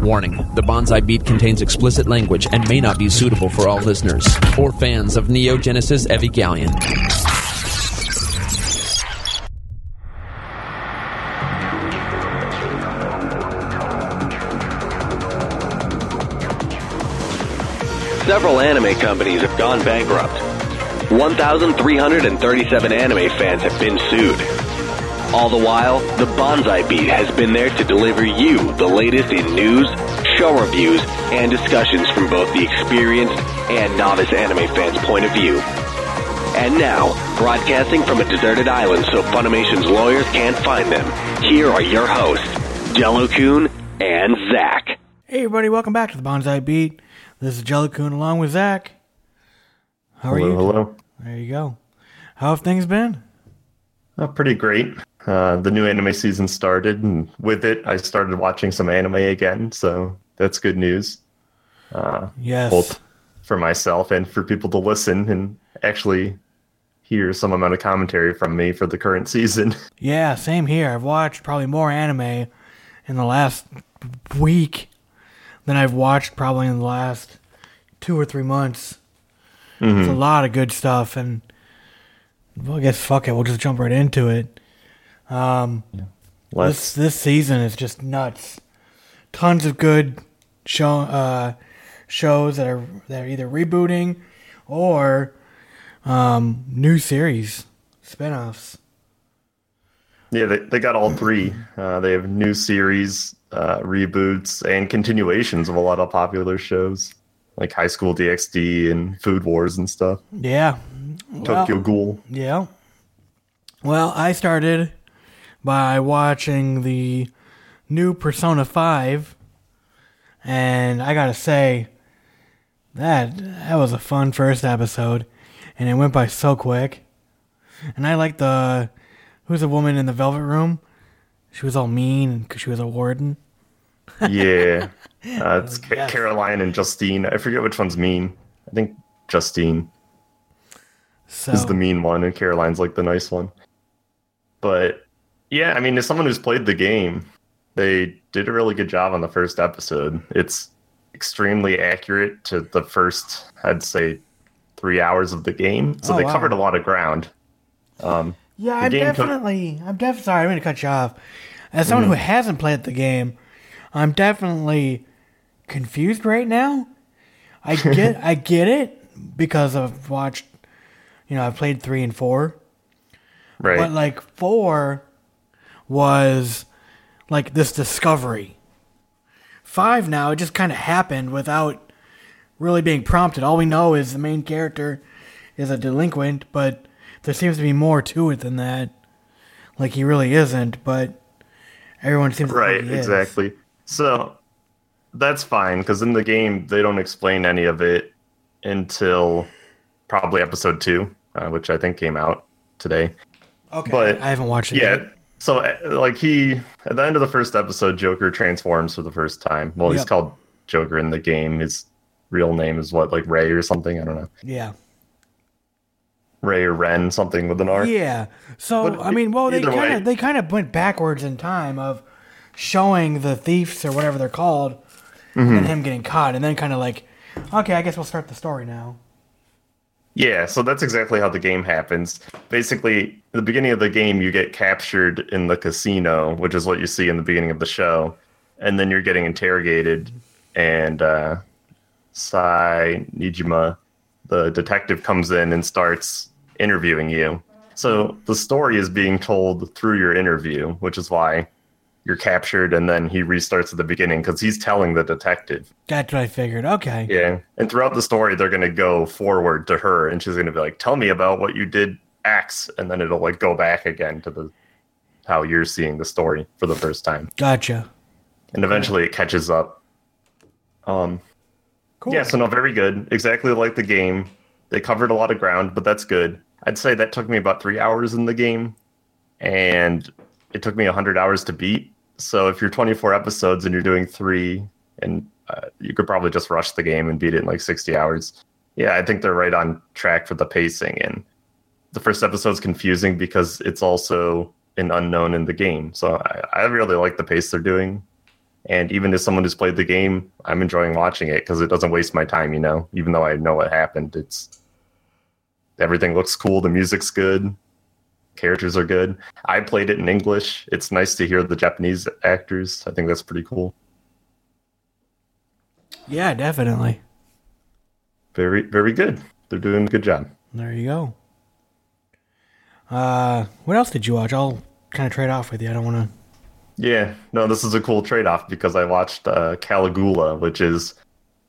Warning the Bonsai Beat contains explicit language and may not be suitable for all listeners or fans of Neon Genesis Evangelion. Several anime companies have gone bankrupt. 1,337 anime fans have been sued. All the while, the Bonsai Beat has been there to deliver you the latest in news, show reviews, and discussions from both the experienced and novice anime fans' point of view. And now, broadcasting from a deserted island so Funimation's lawyers can't find them, here are your hosts, Jello-kun and Zach. Hey everybody, welcome back to the Bonsai Beat. This is Jello-kun along with Zach. How are hello, you? hello. There you go. How have things been? Uh, pretty great. Uh, the new anime season started, and with it, I started watching some anime again. So that's good news, Yes. both for myself and for people to listen and actually hear some amount of commentary from me for the current season. Yeah, same here. I've watched probably more anime in the last week than I've watched probably in the last two or three months. It's a lot of good stuff, and well, I guess fuck it, we'll just jump right into it. Um, this this season is just nuts. Tons of good show uh, shows that are that are either rebooting or um, new series spin-offs. yeah, they, they got all three. Uh, they have new series, uh, reboots, and continuations of a lot of popular shows like High School DxD and Food Wars and stuff. Yeah. Tokyo Ghoul. Yeah. Well, I started by watching the new Persona 5 and I got to say that that was a fun first episode and it went by so quick. And I like the who's the woman in the velvet room? She was all mean because she was a warden. Yeah. Uh, it's Yes. Caroline and Justine. I forget which one's mean. I think Justine So is the mean one, and Caroline's like the nice one. But yeah, I mean, as someone who's played the game, they did a really good job on the first episode. It's extremely accurate to the first, I'd say, three hours of the game. So Oh, they wow. covered a lot of ground. Um, Yeah, took- definitely. I'm definitely sorry. I'm going to cut you off. As someone who hasn't played the game, I'm definitely confused right now. I get, I get it because I've watched. You know, I've played three and four, right. but like four was like this discovery. Five now, it just kind of happened without really being prompted. All we know is the main character is a delinquent, but there seems to be more to it than that. Like he really isn't, but everyone seems to Right, is. exactly. So that's fine because in the game they don't explain any of it until probably episode two, uh, which I think came out today. Okay, But, I haven't watched it Yeah. yet. So uh, like he at the end of the first episode, Joker transforms for the first time. Well, he's called Joker in the game. His real name is what, like Ray or something? I don't know. Yeah, Ray or Ren, something with an R. yeah. So But I mean, well, they kind of they kind of went backwards in time of showing the thieves or whatever they're called, Mm-hmm. and him getting caught, and then kind of like, okay, I guess we'll start the story now. Yeah, so that's exactly how the game happens. Basically, the beginning of the game, you get captured in the casino, which is what you see in the beginning of the show, and then you're getting interrogated, and uh, Sae Niijima, the detective, comes in and starts interviewing you. So the story is being told through your interview, which is why you're captured, and then he restarts at the beginning because he's telling the detective. That's what I figured. Okay. Yeah. And throughout the story, they're going to go forward to her and she's going to be like, tell me about what you did X. And then it'll like go back again to the how you're seeing the story for the first time. Gotcha. And eventually it catches up. Um, Cool. yeah, so no, very good. Exactly like the game. They covered a lot of ground, but that's good. I'd say that took me about three hours in the game, and it took me 100 hours to beat. So if you're 24 episodes and you're doing three, and uh, you could probably just rush the game and beat it in like 60 hours. Yeah, I think they're right on track for the pacing. And the first episode's confusing because it's also an unknown in the game. So I, I really like the pace they're doing. And even as someone who's played the game, I'm enjoying watching it because it doesn't waste my time, you know, even though I know what happened. It's everything looks cool, the music's good, characters are good. I played it in English. It's nice to hear the Japanese actors. I think that's pretty cool. Yeah, definitely. Very, very good. They're doing a good job. There you go. Uh, what else did you watch? I'll kind of trade off with you. I don't want to. Yeah, no, this is a cool trade off because I watched uh, Caligula, which is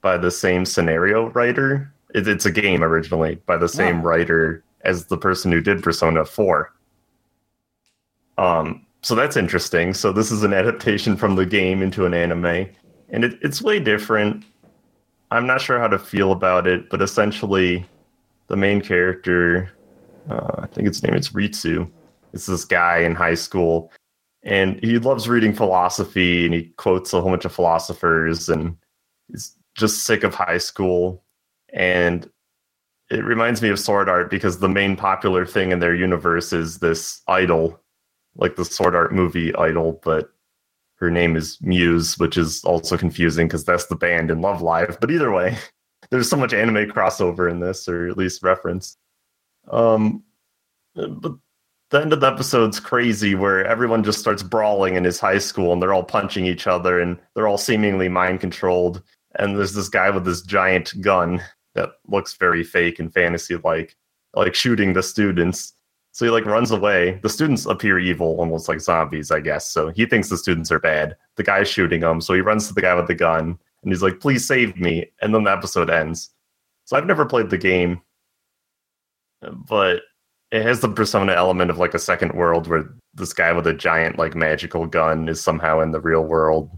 by the same scenario writer. It, it's a game originally by the same Wow. writer as the person who did Persona 4. Um, so that's interesting. So this is an adaptation from the game into an anime, and it, it's way different. I'm not sure how to feel about it, but essentially, the main character, uh, I think his name is Ritsu, is this guy in high school, and he loves reading philosophy, and he quotes a whole bunch of philosophers, and he's just sick of high school, and it reminds me of Sword Art because the main popular thing in their universe is this idol, like the Sword Art movie idol, but her name is Muse, which is also confusing because that's the band in Love Live. But either way, there's so much anime crossover in this, or at least reference. Um, but the end of the episode's crazy, where everyone just starts brawling in his high school, and they're all punching each other, and they're all seemingly mind controlled. And there's this guy with this giant gun that looks very fake and fantasy like, like shooting the students. So he like runs away. The students appear evil, almost like zombies, I guess. So he thinks the students are bad. The guy's shooting them, so he runs to the guy with the gun and he's like, "Please save me." And then the episode ends. So I've never played the game, but it has the persona element of like a second world where this guy with a giant like magical gun is somehow in the real world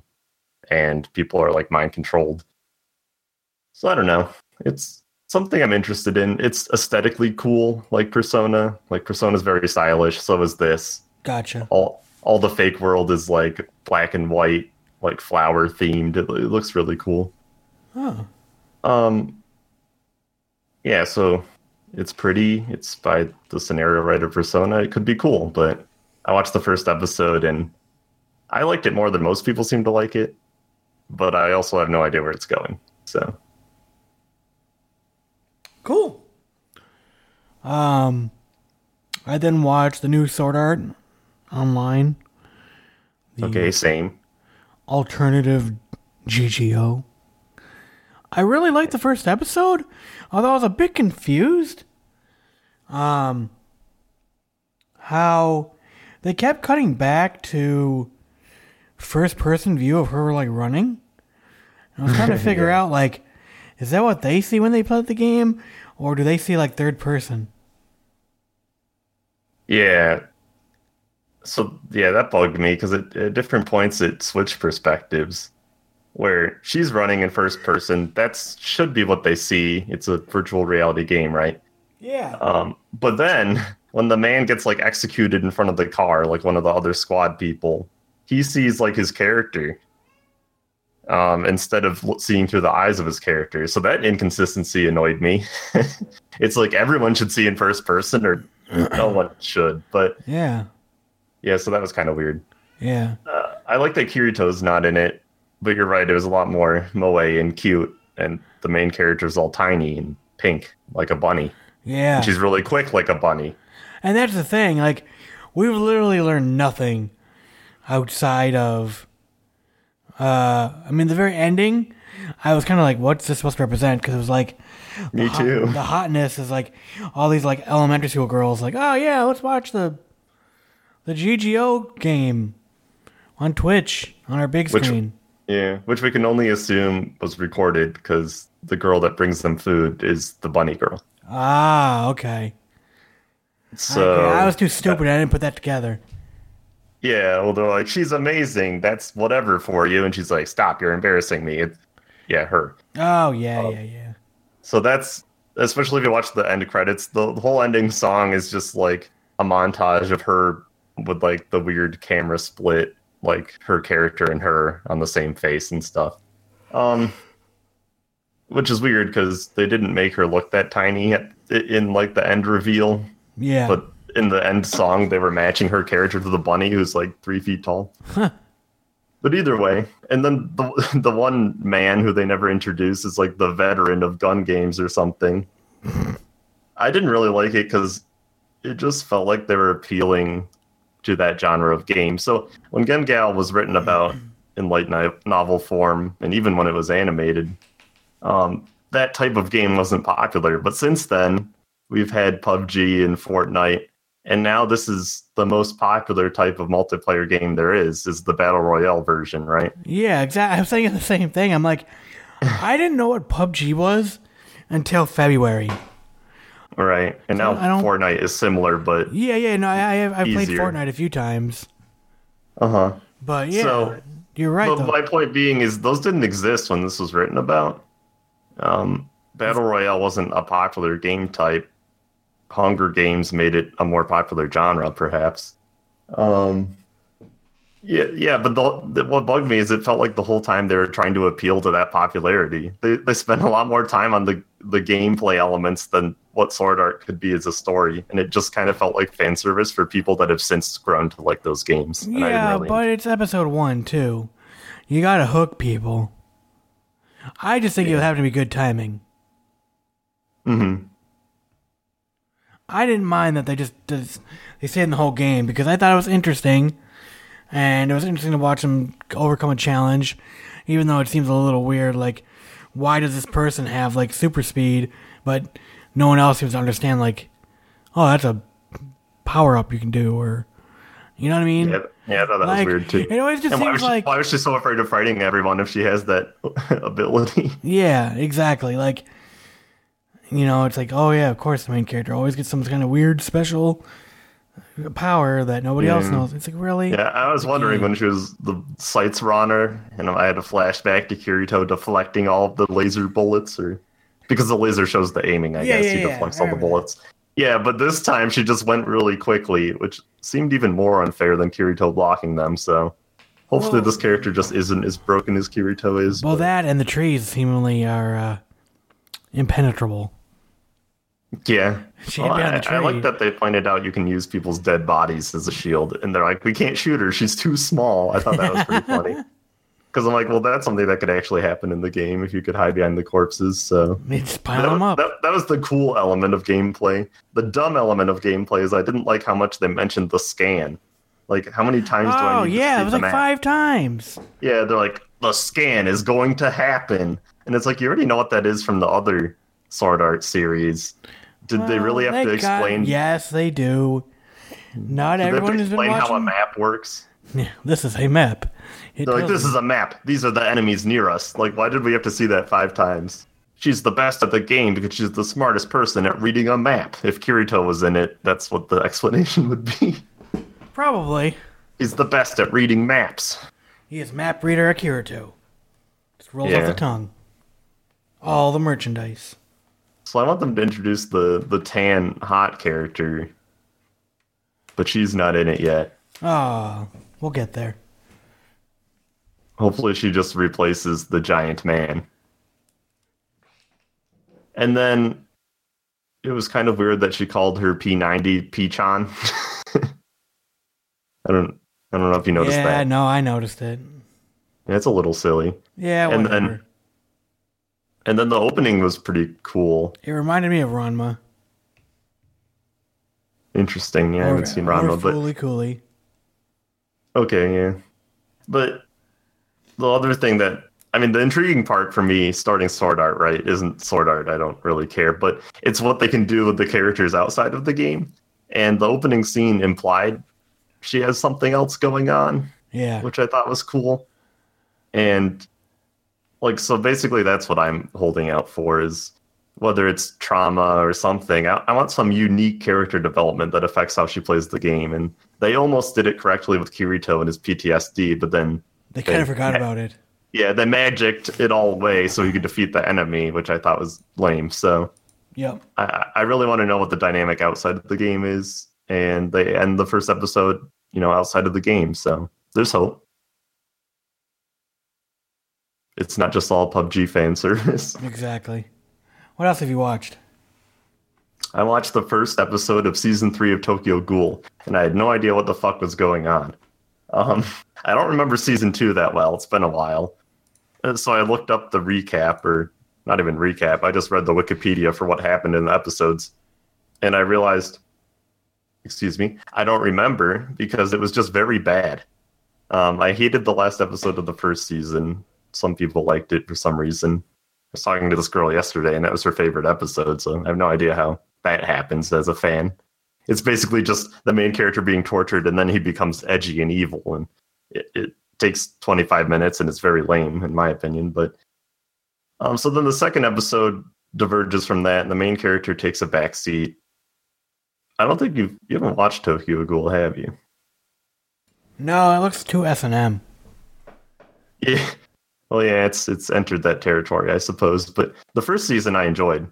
and people are like mind controlled. So I don't know. It's something I'm interested in. It's aesthetically cool, like Persona. Like Persona's very stylish, so is this. Gotcha. All all the fake world is like black and white, like flower themed. It, it looks really cool. Oh, Um Yeah, so it's pretty. It's by the scenario writer Persona. It could be cool, but I watched the first episode and I liked it more than most people seem to like it. But I also have no idea where it's going. So cool. Um, I then watched the new Sword Art online. The okay, same. alternative GGO. I really liked the first episode, although I was a bit confused. Um, how they kept cutting back to first person view of her like running. And I was trying to figure out like, is that what they see when they play the game, or do they see like third person? Yeah. So yeah, that bugged me because at, different points it switched perspectives. Where she's running in first person, that's should be what they see. It's a virtual reality game, right? Yeah. Um, but then when the man gets like executed in front of the car, like one of the other squad people, he sees like his character um, instead of seeing through the eyes of his character. So that inconsistency annoyed me. it's like everyone should see in first person, or no one should. But Yeah. yeah, so that was kind of weird. Yeah. Uh, I like that Kirito's not in it, but you're right. It was a lot more moe and cute, and the main character's all tiny and pink, like a bunny. Yeah. She's really quick, like a bunny. And that's the thing, like, we've literally learned nothing outside of uh I mean the very ending, I was kind of like what's this supposed to represent because it was like Me hot- too. the hotness is like all these like elementary school girls like, "Oh yeah, let's watch the the GGO game on Twitch on our big Which- screen." Yeah, which we can only assume was recorded because the girl that brings them food is the bunny girl. Ah, okay. So okay. I was too stupid. I didn't put that together. Yeah, although like, she's amazing. That's whatever for you, and she's like, stop, you're embarrassing me. It's, yeah, her. Oh, yeah, yeah, yeah. So that's especially if you watch the end credits. The, the whole ending song is just like a montage of her with like the weird camera split, like her character and her on the same face and stuff. Um, which is weird because they didn't make her look that tiny at, in like the end reveal, Yeah. but in the end song they were matching her character to the bunny who's like three feet tall. But either way, and then the the one man who they never introduced is like the veteran of gun games or something. I didn't really like it because it just felt like they were appealing to that genre of game. So when Gun Gale was written about in light no- novel form, and even when it was animated, um, that type of game wasn't popular. But since then, we've had PUBG and Fortnite, and now this is the most popular type of multiplayer game there is, is the battle royale version, right? Yeah, exactly. I'm saying the same thing. I'm like, I didn't know what PUBG was until February. Right. And now I don't- Fortnite is similar, but Yeah, yeah. No, I I, I played Fortnite a few times, uh huh. but yeah, So- you're right. But though. my point being is those didn't exist when this was written about. Um, battle royale wasn't a popular game type. Hunger Games made it a more popular genre, perhaps. Um, yeah, yeah, but the, the, what bugged me is it felt like the whole time they were trying to appeal to that popularity. They they spent a lot more time on the the gameplay elements than what Sword Art could be as a story, and it just kind of felt like fan service for people that have since grown to like those games. And I yeah, really but it's episode one too. You gotta hook people. I just think it would have to be good timing. Mhm. I didn't mind that they just, just they stayed in the whole game because I thought it was interesting, and it was interesting to watch them overcome a challenge, even though it seems a little weird. Like, why does this person have like super speed, but no one else seems to understand? Like, oh, that's a power up you can do, or you know what I mean? Yeah, yeah, I thought that Like, was weird too. it always just and why seems she, like- why was she so afraid of fighting everyone if she has that ability? Yeah, exactly. Like, you know, it's like, oh yeah, of course the main character always gets some kind of weird special power that nobody else knows. It's like really, Yeah, I was wondering when she was the sights were on her, and I had a flashback to Kirito deflecting all of the laser bullets, or because the laser shows the aiming. I Yeah, guess yeah, he deflects all the that. bullets. Yeah, but this time she just went really quickly, which seemed even more unfair than Kirito blocking them. So hopefully Well- this character just isn't as broken as Kirito is. well, but- that and the trees seemingly are uh, impenetrable. Yeah. She Well, I, I like that they pointed out you can use people's dead bodies as a shield, and they're like, "We can't shoot her; she's too small." I thought that was pretty funny because I'm like, "Well, that's something that could actually happen in the game if you could hide behind the corpses." So just pile that, them up. that, that was the cool element of gameplay. The dumb element of gameplay is I didn't like how much they mentioned the scan. Like, how many times do I oh need to yeah, see it was like map? five times. Yeah, they're like, the scan is going to happen. And it's like, you already know what that is from the other Sword Art series. Did they really have Well, to they got- explain? yes, they do. Not Did they have everyone has been explain how a map works? Yeah, this is a map. It They're like, this you. is a map. These are the enemies near us. Like, why did we have to see that five times? She's the best at the game because she's the smartest person at reading a map. If Kirito was in it, that's what the explanation would be. probably. He's the best at reading maps. He is map reader Akirito. Just rolls Yeah. off the tongue. All the merchandise. So I want them to introduce the the tan hot character, but she's not in it yet. Ah, we'll get there. Hopefully, she just replaces the giant man. And then it was kind of weird that she called her P90 P-chan. I don't I don't know if you noticed yeah, that. Yeah, no, I noticed it. It's a little silly. Yeah, And whatever. then- And then the opening was pretty cool. it reminded me of Ranma. Interesting. Yeah, I haven't seen Ranma, but Fooly Cooly. Okay, yeah. But the other thing that I mean, the intriguing part for me starting Sword Art, right, isn't Sword Art. I don't really care, but it's what they can do with the characters outside of the game. And the opening scene implied she has something else going on, Yeah. which I thought was cool. And like, so basically, that's what I'm holding out for is whether it's trauma or something. I, I want some unique character development that affects how she plays the game. And they almost did it correctly with Kirito and his PTSD, but then They kind of they- forgot about it. yeah, they magicked it all away so he could defeat the enemy, which I thought was lame. So yeah I, I really want to know what the dynamic outside of the game is, and they end the first episode, you know, outside of the game. So there's hope. It's not just all PUBG fan service. Exactly. What else have you watched? I watched the first episode of season three of Tokyo Ghoul, and I had no idea what the fuck was going on. Um, I don't remember season two that well. It's been a while. And so I looked up the recap, or not even recap. I just read the Wikipedia for what happened in the episodes, and I realized, excuse me, I don't remember because it was just very bad. Um, I hated the last episode of the first season. Some people liked it for some reason. I was talking to this girl yesterday, and that was her favorite episode. So I have no idea how that happens as a fan. It's basically just the main character being tortured, and then he becomes edgy and evil, and it, it takes 25 minutes, and it's very lame in my opinion. But um, so then the second episode diverges from that, and the main character takes a back seat. I don't think you've you haven't watched Tokyo Ghoul, have you? No, it looks too S and M. Yeah. Well, yeah, it's it's entered that territory, I suppose. But the first season I enjoyed.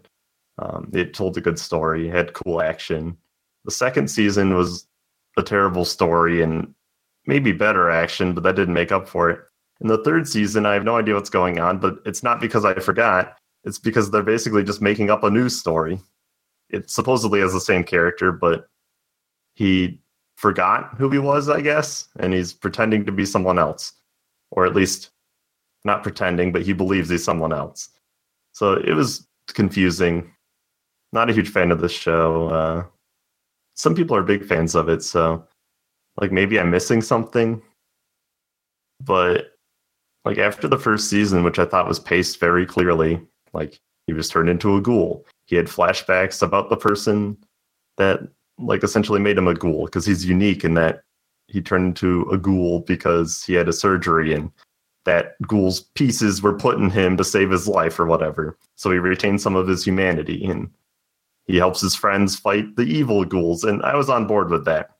Um, it told a good story, had cool action. The second season was a terrible story and maybe better action, but that didn't make up for it. In the third season, I have no idea what's going on, but it's not because I forgot. It's because they're basically just making up a new story. It supposedly has the same character, but he forgot who he was, I guess, and he's pretending to be someone else. Or at least not pretending, but he believes he's someone else. So it was confusing. Not a huge fan of this show. Uh, some people are big fans of it, so like maybe I'm missing something. But like after the first season, which I thought was paced very clearly, like he was turned into a ghoul. He had flashbacks about the person that like essentially made him a ghoul because he's unique in that he turned into a ghoul because he had a surgery and that ghoul's pieces were put in him to save his life or whatever. So he retains some of his humanity and he helps his friends fight the evil ghouls. And I was on board with that.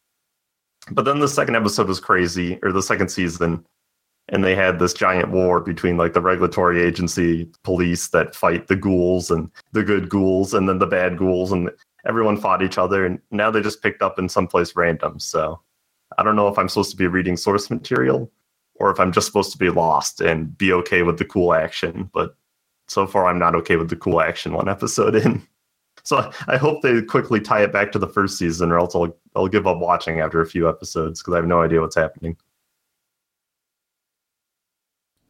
But then the second episode was crazy, or the second season, and they had this giant war between like the regulatory agency police that fight the ghouls and the good ghouls and then the bad ghouls and everyone fought each other and now they just picked up in someplace random. So I don't know if I'm supposed to be reading source material or if I'm just supposed to be lost and be okay with the cool action. But so far, I'm not okay with the cool action one episode in. So I hope they quickly tie it back to the first season, or else I'll, I'll give up watching after a few episodes because I have no idea what's happening.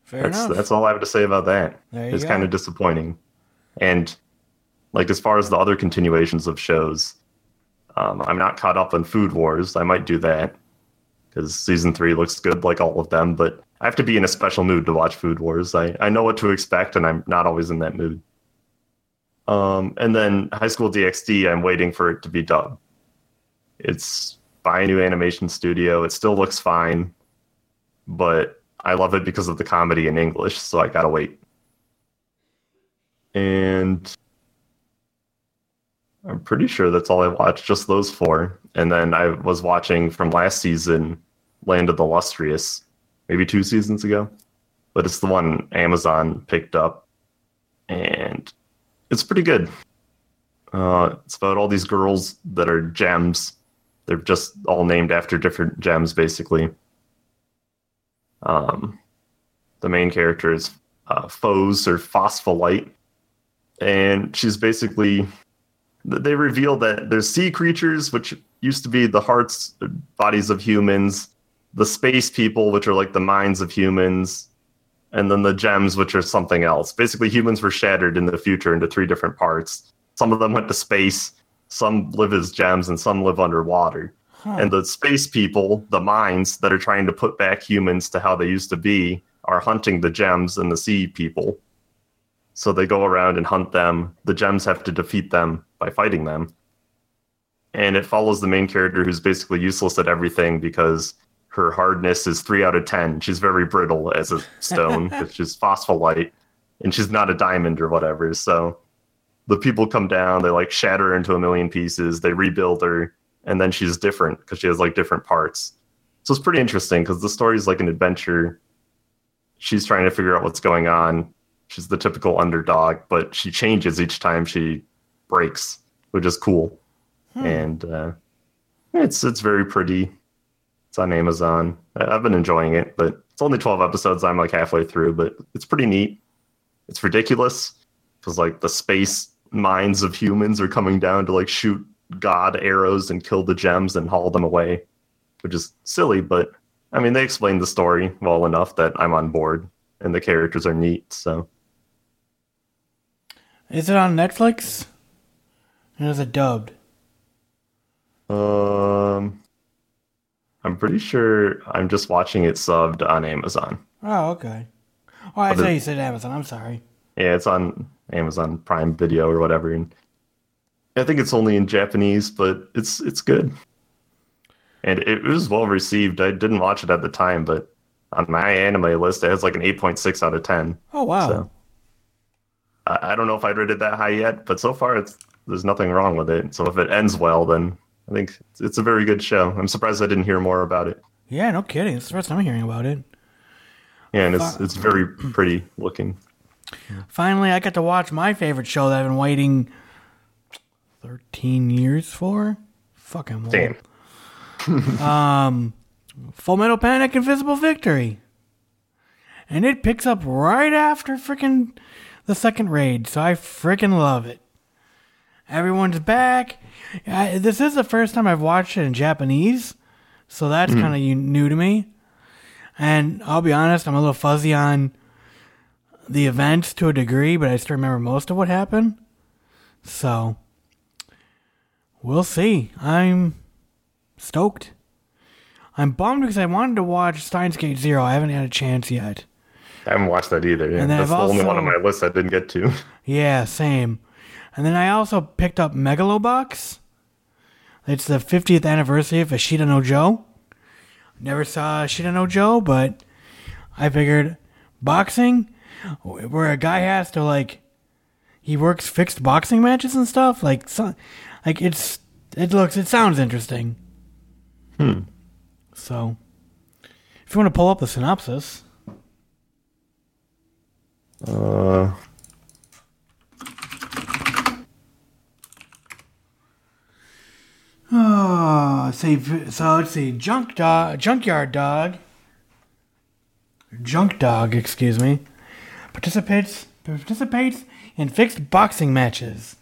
Fair that's enough. that's all I have to say about that. It's go. kind of disappointing, and like as far as the other continuations of shows, um, I'm not caught up on Food Wars. I might do that because season three looks good, like all of them. But I have to be in a special mood to watch Food Wars. I I know what to expect, and I'm not always in that mood. Um, and then High School DxD, I'm waiting for it to be dubbed. It's by a new animation studio. It still looks fine, but I love it because of the comedy in English, so I gotta wait. And I'm pretty sure that's all I watched, just those four. And then I was watching from last season, Land of the Lustrous, maybe two seasons ago. But it's the one Amazon picked up. And it's pretty good. Uh, it's about all these girls that are gems. They're just all named after different gems, basically. Um, the main character is uh, Phos or Phospholite, and she's basically. They reveal that there's sea creatures, which used to be the hearts, bodies of humans, the space people, which are like the minds of humans, and then the gems, which are something else. Basically, humans were shattered in the future into three different parts. Some of them went to space, some live as gems, and some live underwater. And the space people, the minds that are trying to put back humans to how they used to be, are hunting the gems and the sea people. So they go around and hunt them. The gems have to defeat them by fighting them. And it follows the main character who's basically useless at everything because her hardness is three out of ten. She's very brittle as a stone, which is phospholite, and she's not a diamond or whatever. So the people come down, they like shatter her into a million pieces, they rebuild her, and then she's different because she has like different parts. So it's pretty interesting because the story is like an adventure. She's trying to figure out what's going on. She's the typical underdog, but she changes each time she breaks, which is cool. And uh, it's it's very pretty. It's on Amazon. I've been enjoying it, but it's only 12 episodes. I'm like halfway through, but it's pretty neat. It's ridiculous because like the space minds of humans are coming down to like shoot god arrows and kill the gems and haul them away, which is silly, but I mean, they explained the story well enough that I'm on board, and the characters are neat. So Is it on Netflix? And is it dubbed? Um, I'm pretty sure I'm just watching it subbed on Amazon. Oh, okay. Oh, I say you said Amazon. I'm sorry. Yeah, it's on Amazon Prime Video or whatever. And I think it's only in Japanese, but it's it's good. And it was well received. I didn't watch it at the time, but on my anime list, it has like an 8.6 out of 10. Oh, wow. So I, I don't know if I'd rate it that high yet, but so far it's there's nothing wrong with it. So if it ends well, then I think it's, it's a very good show. I'm surprised I didn't hear more about it. Yeah, no kidding. It's the first time I'm hearing about it. Yeah, and it's it's very pretty looking. Finally, I got to watch my favorite show that I've been waiting 13 years for. Fucking old. Damn. Um, Full Metal Panic Invisible Victory. And it picks up right after freaking the second raid, so I freaking love it. Everyone's back. I, this is the first time I've watched it in Japanese, so that's hmm. kind of new to me. And I'll be honest, I'm a little fuzzy on the events to a degree, but I still remember most of what happened. So, we'll see. I'm stoked. I'm bummed because I wanted to watch Steins Gate Zero. I haven't had a chance yet. I haven't watched that either. Yeah. That's I've the only one on my list I didn't get to. Yeah, same. And then I also picked up Megalobox. It's the 50th anniversary of Ashita no Joe. Never saw Ashita no Joe, but I figured boxing, where a guy has to like, he works fixed boxing matches and stuff. Like, so, like it's it looks it sounds interesting. Hmm. So, if you want to pull up the synopsis. Uh, Oh, say so. Let's see. Junk dog, junkyard dog, junk dog. Excuse me. Participates participates in fixed boxing matches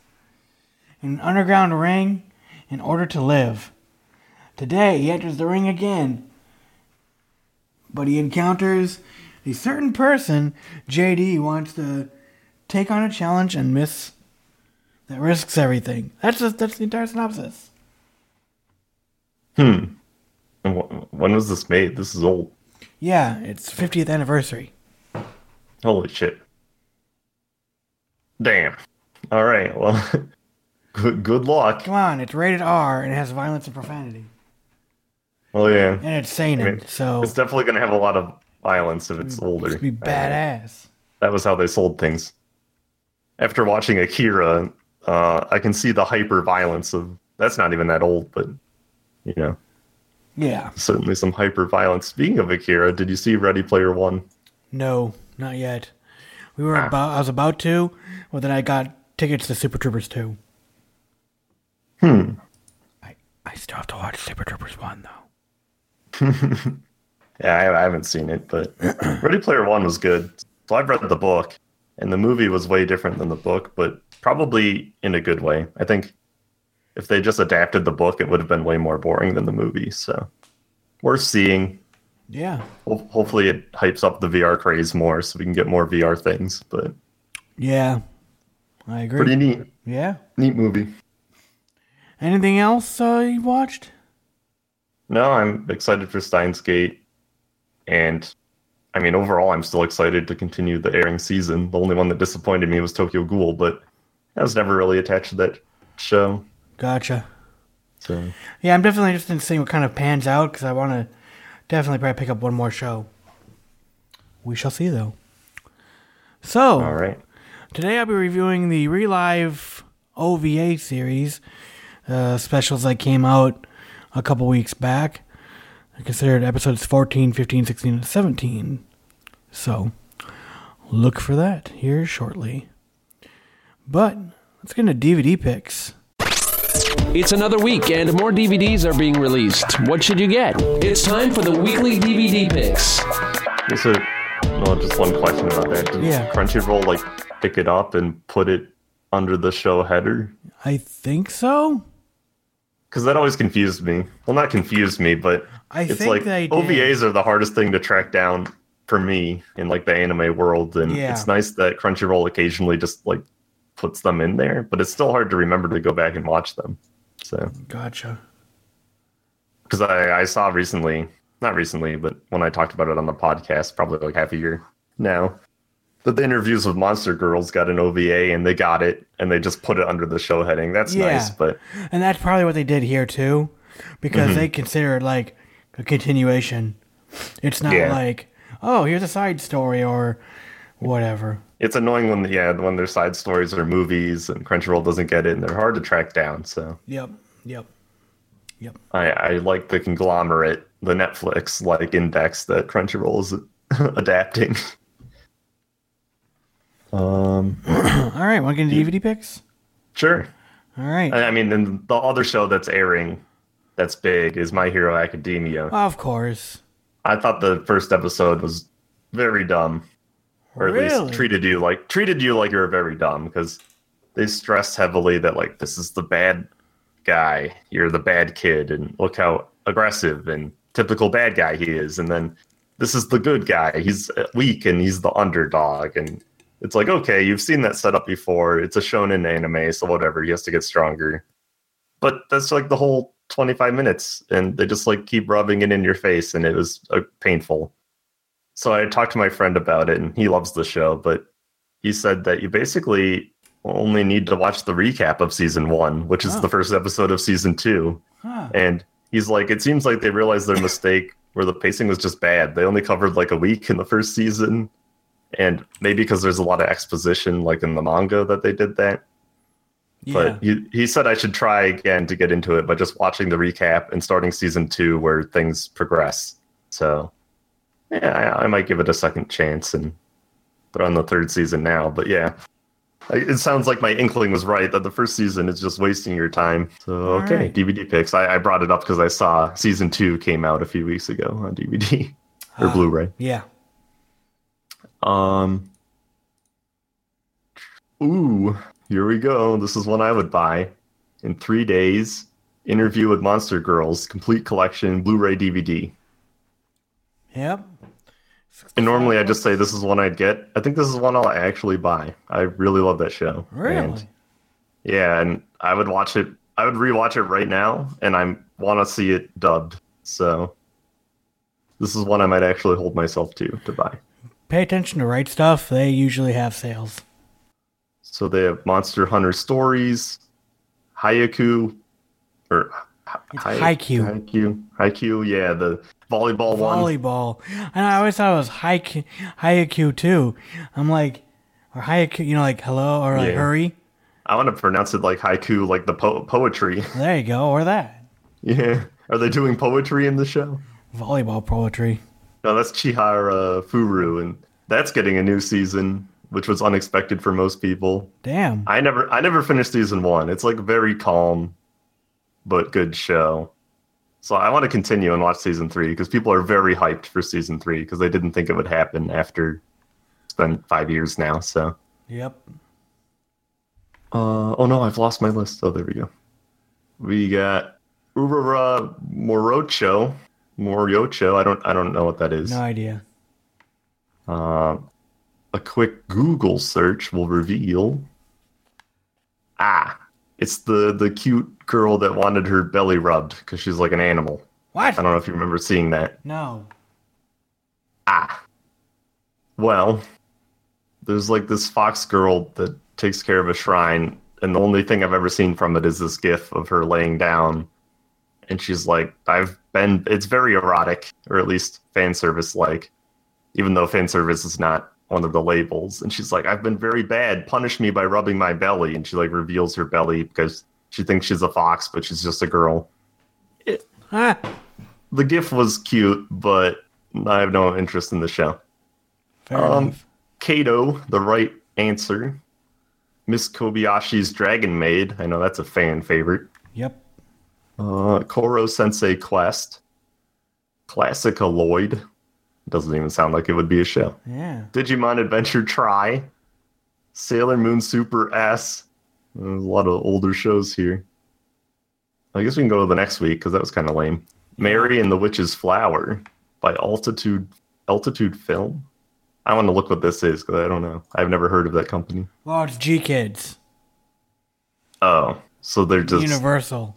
in an underground ring in order to live. Today he enters the ring again, but he encounters a certain person. JD wants to take on a challenge and miss. That risks everything. That's just that's the entire synopsis. Hmm. and wh- when was this made? This is old. Yeah, it's 50th anniversary. Holy shit. Damn. All right. Well, good good luck. Come on, it's rated R and it has violence and profanity. Well, yeah. And it's seinen, I mean, so It's definitely going to have a lot of violence if it's older. it's be badass. That was how they sold things. After watching Akira, uh, I can see the hyper violence of. That's not even that old, but you know, Yeah. certainly some hyper violence. Speaking of Akira, did you see Ready Player One? No, not yet. We were Ah. about I was about to, but then I got tickets to Super Troopers 2. Hmm. I, I still have to watch Super Troopers 1 though. Yeah, I, I haven't seen it, but Ready Player One was good. So I've read the book, and the movie was way different than the book, but probably in a good way. I think if they just adapted the book, it would have been way more boring than the movie. So worth seeing. Yeah. Ho- Hopefully, it hypes up the VR craze more, so we can get more VR things. But Yeah. I agree. pretty neat, yeah. neat movie. Anything else uh, you watched? No, I'm excited for Steins Gate, and I mean overall, I'm still excited to continue the airing season. The only one that disappointed me was Tokyo Ghoul, but I was never really attached to that show. Gotcha. So Yeah, I'm definitely interested in seeing what kind of pans out because I want to definitely probably pick up one more show. We shall see, though. So, all right, today I'll be reviewing the Re-Life OVA series uh, specials that came out a couple weeks back. I considered episodes 14, 15, 16, and 17. So, look for that here shortly. But let's get into DVD picks. It's another week and more DVDs are being released. What should you get? It's time for the weekly DVD picks. here's a well, just one question about that. Did Yeah. Crunchyroll like pick it up and put it under the show header? I think so. because that always confused me. Well, not confused me, but I it's think like they did. OVAs are the hardest thing to track down for me in like the anime world, and Yeah. it's nice that Crunchyroll occasionally just like puts them in there, but it's still hard to remember to go back and watch them. So Gotcha. because I, I saw recently, not recently, but when I talked about it on the podcast, probably like half a year now, that the interviews with Monster Girls got an OVA and they got it and they just put it under the show heading. That's Yeah. nice, but And that's probably what they did here too, because Mm-hmm. they consider it like a continuation. It's not Yeah. like, oh, here's a side story or whatever. it's annoying when yeah when their side stories are movies and Crunchyroll doesn't get it and they're hard to track down. So Yep. Yep. Yep. I, I like the conglomerate, the Netflix like index that Crunchyroll is adapting. Um, All right, want to get into DVD picks? sure. All right. I mean, and the other show that's airing that's big is My Hero Academia. of course. I thought the first episode was very dumb, or at Really? least treated you like treated you like you're very dumb because they stress heavily that like this is the bad guy, you're the bad kid, and look how aggressive and typical bad guy he is, and then this is the good guy, he's uh, weak and he's the underdog, and it's like okay, you've seen that setup before. It's a shonen anime, so whatever, he has to get stronger. But that's like the whole 25 minutes, and they just like keep rubbing it in your face, and it was uh, painful. So I talked to my friend about it, and he loves the show, but he said that you basically only need to watch the recap of season one, which is Oh. the first episode of season two. Huh. And he's like, it seems like they realized their mistake where the pacing was just bad. They only covered like a week in the first season. And maybe because there's a lot of exposition, like in the manga, that they did that. Yeah. But he, he said I should try again to get into it by just watching the recap and starting season two where things progress. So, yeah, I, I might give it a second chance and they're on the third season now. But yeah, I- it sounds like my inkling was right that the first season is just wasting your time. So, okay, right. DVD picks. I, I brought it up because I saw season two came out a few weeks ago on DVD or Ah. Blu ray. yeah. Um. Ooh, here we go. This is one I would buy in three days. Interview with Monster Girls, complete collection, Blu-ray DVD. Yep. And normally I just say this is one I'd get. I think this is one I'll actually buy. I really love that show. Really? And yeah, and I would watch it. I would rewatch it right now, and I want to see it dubbed. So this is one I might actually hold myself to to buy. Pay attention to Right Stuf. They usually have sales. So they have Monster Hunter Stories, Hayaku, or Haikyuu. Haikyuu, Haikyuu, yeah, the volleyball one. Volleyball. And I always thought it was Haikyuu, Haikyuu too. I'm like, or Haikyuu, you know, like hello or like Yeah. hurry. I want to pronounce it like haiku, like the po- poetry. There you go, or that. yeah, are they doing poetry in the show? Volleyball poetry. No, that's Chihayafuru, and that's getting a new season, which was unexpected for most people. Damn. I never, I never finished season one. It's like very calm, but good show. So I want to continue and watch season three because people are very hyped for season three because they didn't think it would happen after it's been five years now. So, Yep. uh, oh no, I've lost my list. Oh, there we go. We got Urara Morocho, Moriocho. I don't, I don't know what that is. No idea. Uh, a quick Google search will reveal. Ah, it's the the cute girl that wanted her belly rubbed because she's like an animal. What? I don't know if you remember seeing that. No. Ah, well, there's like this fox girl that takes care of a shrine, and the only thing I've ever seen from it is this gif of her laying down, and she's like, "I've been." It's very erotic, or at least fan service like, even though fan service is not one of the labels. And she's like, "I've been very bad. Punish me by rubbing my belly." And she like reveals her belly because she thinks she's a fox, but she's just a girl. Ah, The gif was cute, but I have no interest in the show. fair Um, enough. Kado, the right answer. Miss Kobayashi's Dragon Maid. I know that's a fan favorite. Yep. Uh, Koro Sensei Quest. ClassicaLoid. Doesn't even sound like it would be a show. Yeah. Digimon Adventure tri. Sailor Moon Super S. There's a lot of older shows here. I guess we can go to the next week because that was kind of lame. Mary and the Witch's Flower by Altitude Altitude Film. I want to look what this is because I don't know. I've never heard of that company. Well, it's GKIDS, Oh, so they're just Universal.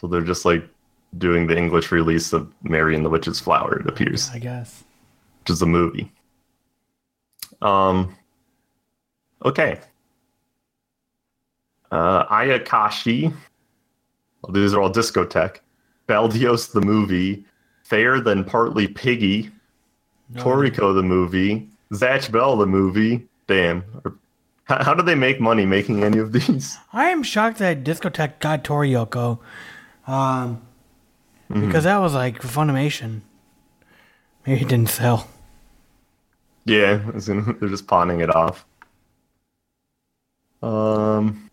so they're just like doing the English release of Mary and the Witch's Flower. It appears, I guess. which is a movie. Um. Okay. Uh, Ayakashi. Well, these are all Discotek. Baldios the movie. Fair Then Partly Piggy. Toriko the movie. Zatch Bell the movie. Damn. How, how do they make money making any of these? I am shocked that Discotek got Toriko. Um, because that was like Funimation. Maybe it didn't sell. Yeah, they're just pawning it off. Um,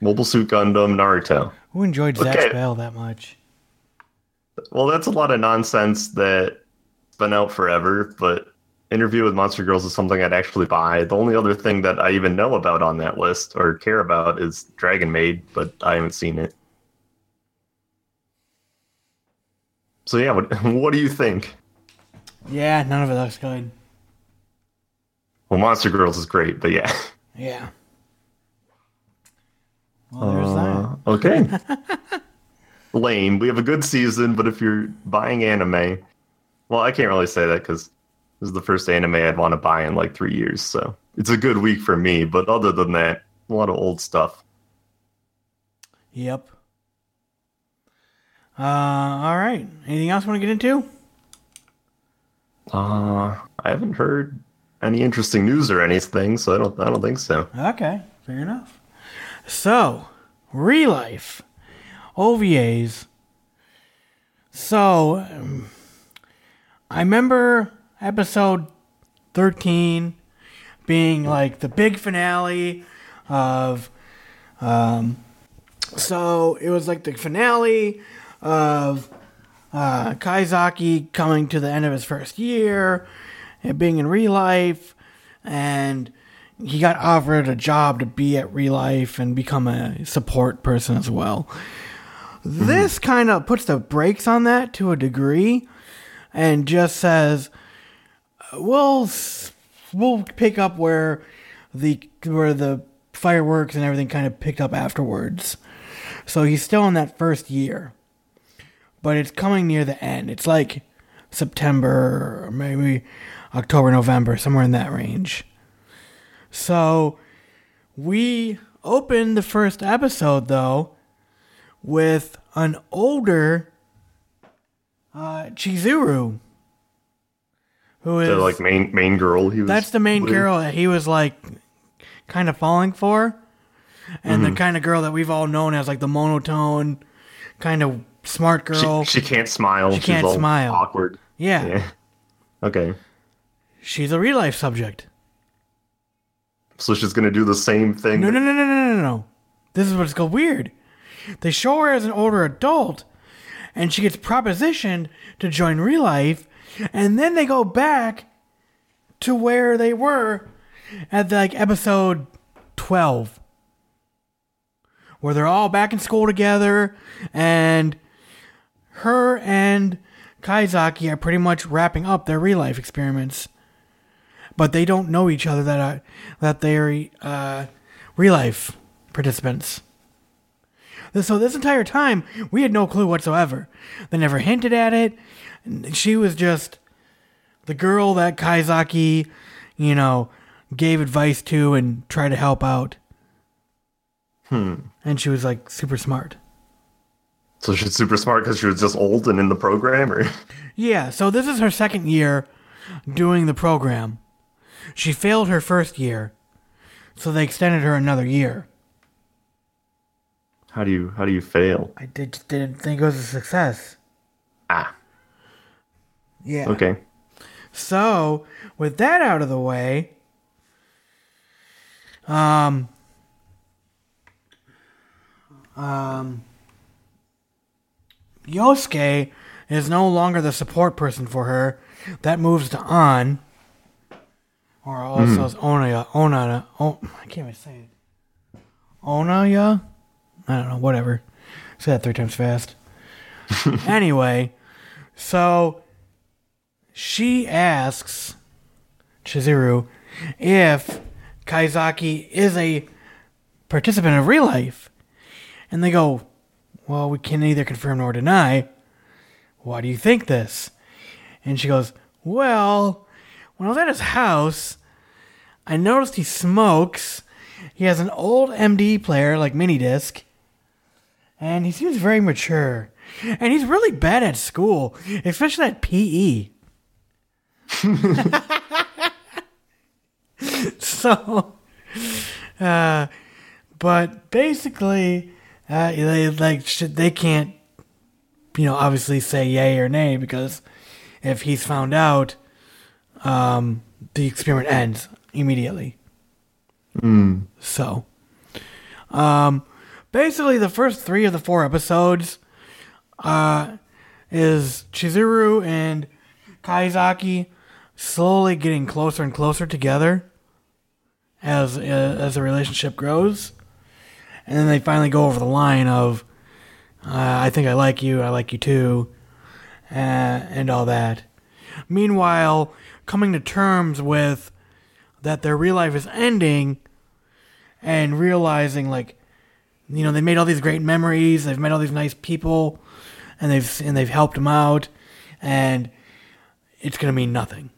Mobile Suit Gundam Naruto. Who enjoyed Zatch Okay. Bell that much? Well, that's a lot of nonsense that's been out forever, but Interview with Monster Girls is something I'd actually buy. The only other thing that I even know about on that list or care about is Dragon Maid, but I haven't seen it. So yeah, what, what do you think? Yeah, none of it looks good. Well, Monster Girls is great, but yeah. Yeah. Well, there's Uh, okay. Lame. We have a good season, but if you're buying anime, well, I can't really say that because this is the first anime I'd want to buy in like three years. So it's a good week for me. But other than that, a lot of old stuff. Yep. Uh, all right. Anything else you want to get into? Uh, I haven't heard any interesting news or anything, so I don't. I don't think so. Okay, fair enough. So, Re-Life, OVAs. So, um, I remember episode 13 being like the big finale of. Um, so, it was like the finale of uh, Kaizaki coming to the end of his first year, and being in real life, and he got offered a job to be at real life and become a support person as well. This kind of puts the brakes on that to a degree, and just says, "We'll we'll pick up where the where the fireworks and everything kind of picked up afterwards." So he's still in that first year but it's coming near the end. It's like September or maybe October, November, somewhere in that range. So we opened the first episode though with an older uh, Chizuru, who is The like main main girl. He was that's the main with. girl that he was like kind of falling for, and the kind of girl that we've all known as like the monotone, kind of smart girl. She, she can't smile. She's can't smile. Awkward. yeah. Yeah. Okay. she's a real life subject. So she's gonna do the same thing. No, no, no, no, no, no, no. This is what's go weird. They show her as an older adult, and she gets propositioned to join real life, and then they go back to where they were at like episode twelve, where they're all back in school together, and her and Kaizaki are pretty much wrapping up their real life experiments but they don't know each other that are that they're uh, real life participants. So this entire time, we had no clue whatsoever. They never hinted at it. She was just the girl that Kaizaki, you know, gave advice to and tried to help out. Hmm. And she was like super smart. So she's super smart because she was just old and in the program, or Yeah, so this is her second year doing the program. She failed her first year, so they extended her another year. how do you how do you fail? I did, didn't think it was a success. Ah, Yeah. okay. So, with that out of the way, um, um, Yosuke is no longer the support person for her. That moves to An, or also hmm. is Onaya. Onaya. Oh, I can't even say it. Onaya? I don't know, whatever. Say that three times fast. anyway, so she asks Chizuru if Kaizaki is a participant of real life. And they go, Well, we can neither confirm nor deny. Why do you think this? And she goes, Well, when I was at his house, I noticed he smokes. He has an old MD player, like mini disc, and he seems very mature. And he's really bad at school, especially at PE. so, uh, but basically, uh, they like should, they can't, you know, obviously say yay or nay because if he's found out, um, the experiment ends immediately. So, um, basically, the first three of the four episodes, uh, is Chizuru and Kaizaki slowly getting closer and closer together as uh, as the relationship grows, and then they finally go over the line of, uh, "I think I like you, I like you too," uh, and all that. Meanwhile, coming to terms with that their real life is ending, and realizing like, you know, they made all these great memories, they've met all these nice people, and they've and they've helped them out, and it's gonna mean nothing.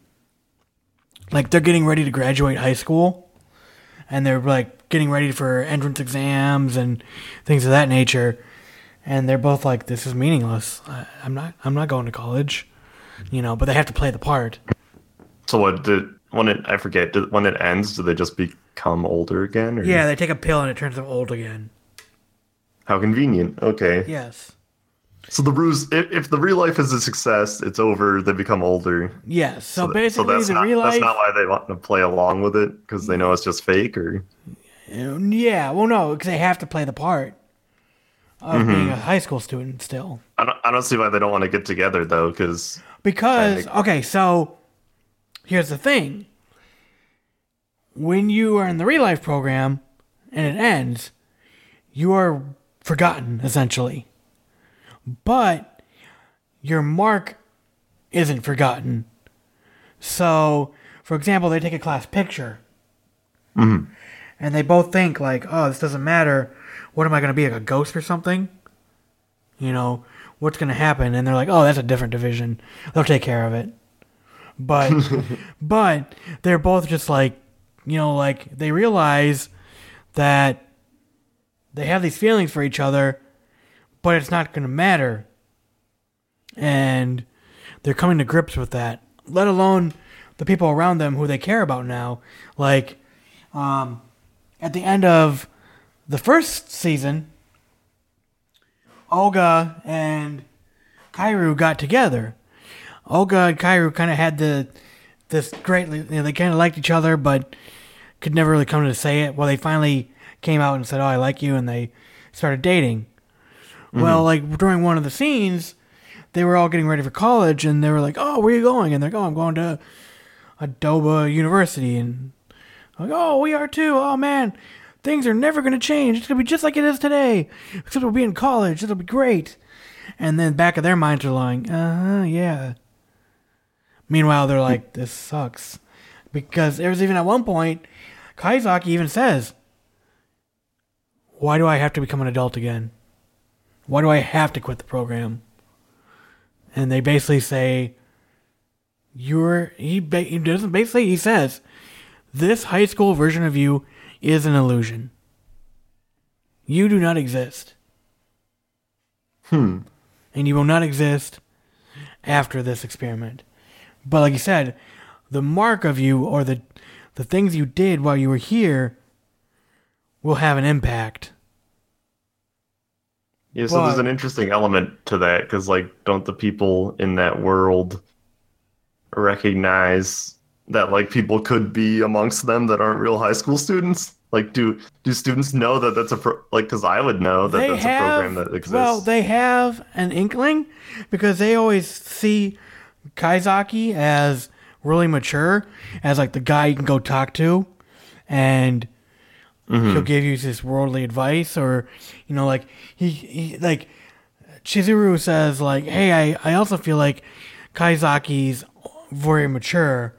Like they're getting ready to graduate high school, and they're like getting ready for entrance exams and things of that nature, and they're both like, "This is meaningless. I, I'm not. I'm not going to college." You know, but they have to play the part. So what did when it I forget did, when it ends? Do they just become older again? Or Yeah, they take a pill and it turns them old again. How convenient. Okay. Yes. So the ruse, if, if the real life is a success, it's over. They become older. Yes. So, th- basically, that's the not, real life. That's not why they want to play along with it because they know it's just fake. Or Yeah, well, no, because they have to play the part of being mm-hmm. a high school student still. I don't, I don't see why they don't want to get together though. Because Because, think- okay, so here's the thing. When you are in the real life program and it ends, you are forgotten, essentially. But your mark isn't forgotten. So, for example, they take a class picture. Mm-hmm. And they both think, like, oh, this doesn't matter. What am I going to be, like a ghost or something? You know, what's going to happen? And they're like, oh, that's a different division. They'll take care of it. But, but they're both just like, you know, like they realize that they have these feelings for each other, but it's not going to matter. And they're coming to grips with that, let alone the people around them who they care about now. Like, um, at the end of the first season, Oga and Kairu got together. Oga and Kairu kind of had the this great, you know, they kind of liked each other, but could never really come to say it. Well, they finally came out and said, "Oh, I like you," and they started dating. Mm-hmm. Well, like during one of the scenes, they were all getting ready for college, and they were like, "Oh, where are you going?" And they're going, "I'm going to Adoba University," and like, "Oh, we are too." Oh man, things are never going to change. It's to be just like it is today, except we'll be in college. It'll be great. And then back of their minds are like, "Uh huh, yeah." Meanwhile, they're like, "This sucks," because there was even at one point, Kaizaki even says, "Why do I have to become an adult again? Why do I have to quit the program?" And they basically say, "You're." He, he doesn't basically. He says, "This high school version of you is an illusion. You do not exist." hmm. and you will not exist after this experiment. But like you said, the mark of you or the the things you did while you were here will have an impact. Yeah, so there's an interesting element to that because, like, don't the people in that world recognize that, like, people could be amongst them that aren't real high school students? Like, do do students know that that's a pro- like? Because I would know that they that's have a program that exists. well, they have an inkling because they always see Kaizaki as really mature, as like the guy you can go talk to, and mm-hmm. he'll give you this worldly advice, or you know, like he, he like Chizuru says, like, hey, I I also feel like Kaizaki's very mature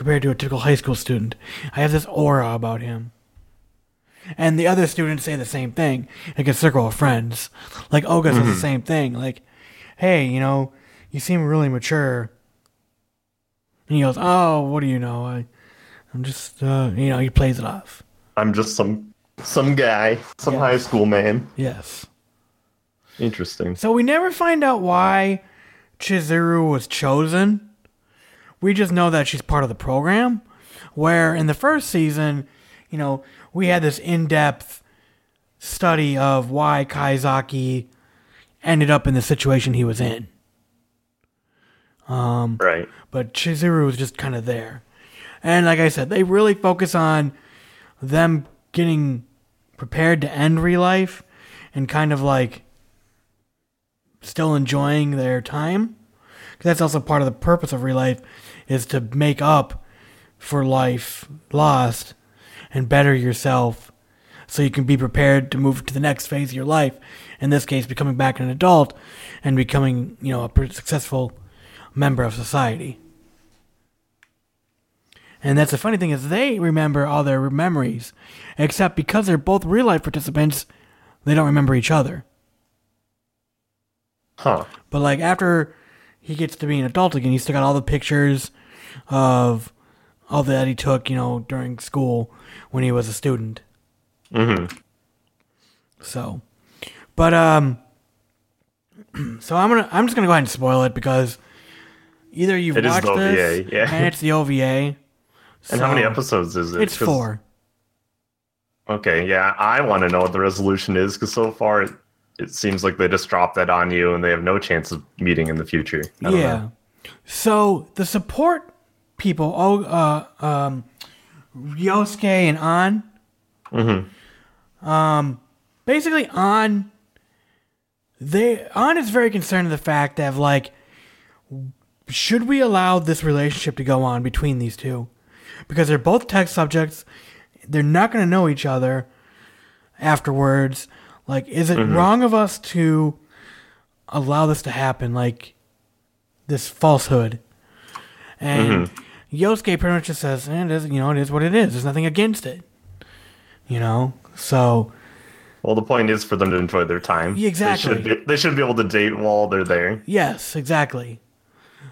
compared to a typical high school student. I have this aura about him. And the other students say the same thing, like a circle of friends. Like Oga says the same thing, like, hey, you know, you seem really mature. And he goes, oh, what do you know? I, I'm just, uh, you know, he plays it off. I'm just some some guy, some Yeah. high school man. Yes. Interesting. So we never find out why Chizuru was chosen. We just know that she's part of the program. Where in the first season, you know, we had this in depth study of why Kaizaki ended up in the situation he was in. Um, right. But Chizuru was just kind of there. And like I said, they really focus on them getting prepared to end real life and kind of like still enjoying their time. Because that's also part of the purpose of real life is to make up for life lost and better yourself so you can be prepared to move to the next phase of your life. In this case, becoming back an adult and becoming, you know, a successful member of society. And that's the funny thing is they remember all their memories, except because they're both real life participants, they don't remember each other. Huh. But like after he gets to be an adult again, he's still got all the pictures of all that he took, you know, during school when he was a student. Mm-hmm. So, but um, so I'm gonna I'm just gonna go ahead and spoil it because either you've It is watched the this OVA, yeah. and it's the OVA. And how many episodes is it? It's four. Okay, yeah, I want to know what the resolution is because so far it, it seems like they just dropped that on you and they have no chance of meeting in the future. I don't Yeah. know. So the support people, oh, uh, um, Yosuke and An. Mm-hmm. Um, basically, An. They An is very concerned of the fact that like, should we allow this relationship to go on between these two? Because they're both tech subjects. They're not going to know each other afterwards. Like, is it wrong of us to allow this to happen? Like, this falsehood. And Yosuke pretty much just says, eh, it is, you know, it is what it is. There's nothing against it. You know? So, Well, the point is for them to enjoy their time. Exactly. They should be, they should be able to date while they're there. yes, exactly.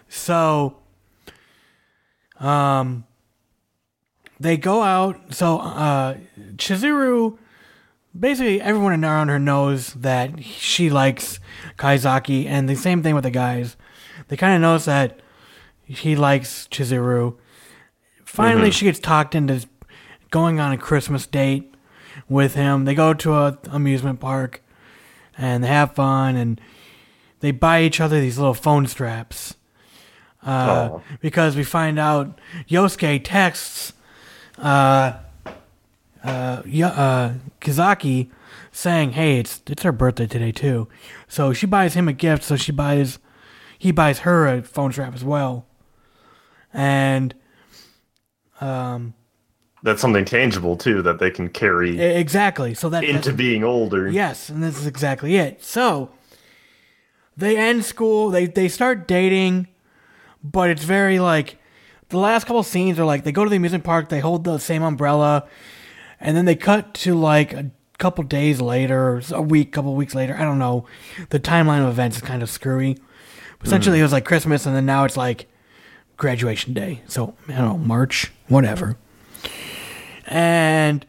So, um, they go out. So, uh, Chizuru, basically everyone around her knows that she likes Kaizaki, and the same thing with the guys. They kind of notice that he likes Chizuru. Finally, she gets talked into going on a Christmas date with him. They go to a amusement park and they have fun and they buy each other these little phone straps. Uh, Oh. Because we find out Yosuke texts uh, uh, Yo- uh, Kaizaki saying, "Hey, it's it's her birthday today too." So she buys him a gift. So she buys he buys her a phone strap as well. And um, That's something tangible too that they can carry exactly. So that into being older. Yes, and this is exactly it. So they end school, they they start dating, but it's very like the last couple scenes are like they go to the amusement park, they hold the same umbrella, and then they cut to like a couple days later, a week, couple weeks later. I don't know. The timeline of events is kind of screwy. Essentially, hmm. it was like Christmas, and then now it's like graduation day. So I don't know, March, whatever. And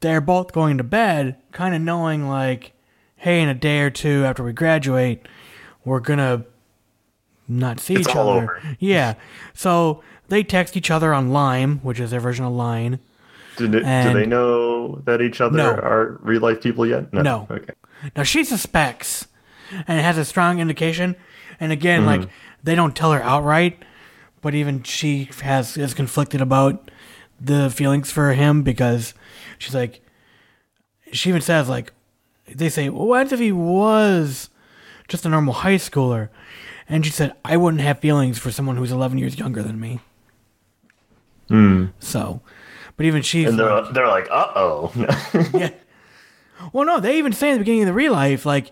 they're both going to bed, kind of knowing like, hey, in a day or two after we graduate, we're gonna not see It's each other. over. Yeah. So they text each other on Lime, which is their version of Line. Do, they, do And- they know that each other No. are real life people yet? No. Okay. Now she suspects, and has a strong indication. And again, Mm-hmm. like they don't tell her outright, but even she has is conflicted about the feelings for him because she's like, she even says like, they say, well, what if he was just a normal high schooler? And she said, I wouldn't have feelings for someone who's 11 years younger than me. So, But even she's And they're, they're like, uh oh. yeah. Well, no, they even say in the beginning of the real life, like,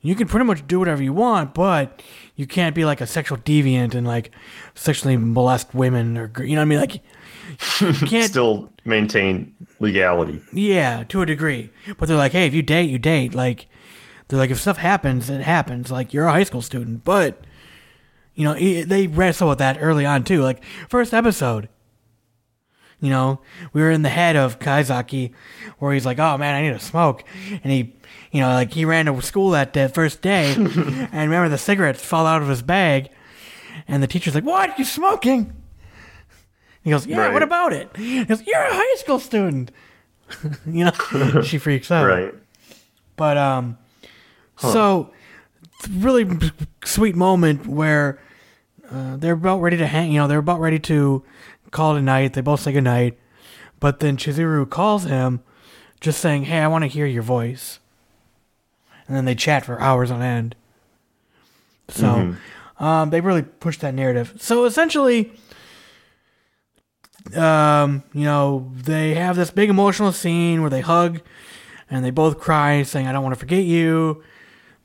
you can pretty much do whatever you want, but you can't be like a sexual deviant and like sexually molest women or, you know what I mean? Like, you can't, Still maintain legality. yeah, to a degree. But they're like, hey, if you date, you date. Like, they're like, if stuff happens, it happens. Like, you're a high school student. But, you know, they wrestle with that early on, too. Like, first episode, you know, we were in the head of Kaizaki where he's like, oh man, I need a smoke. And he, you know, like he ran to school that day, first day. and remember, the cigarettes fall out of his bag. And the teacher's like, what? You smoking? He goes, yeah, Right. what about it? He goes, you're a high school student. you know, she freaks out. Right. But um, so really sweet moment where uh, they're about ready to hang. You know, they're about ready to call it a night. They both say goodnight, but then Chizuru calls him, just saying, "Hey, I want to hear your voice." And then they chat for hours on end. So, um, they really push that narrative. So essentially, um, you know, they have this big emotional scene where they hug and they both cry, saying, I don't want to forget you,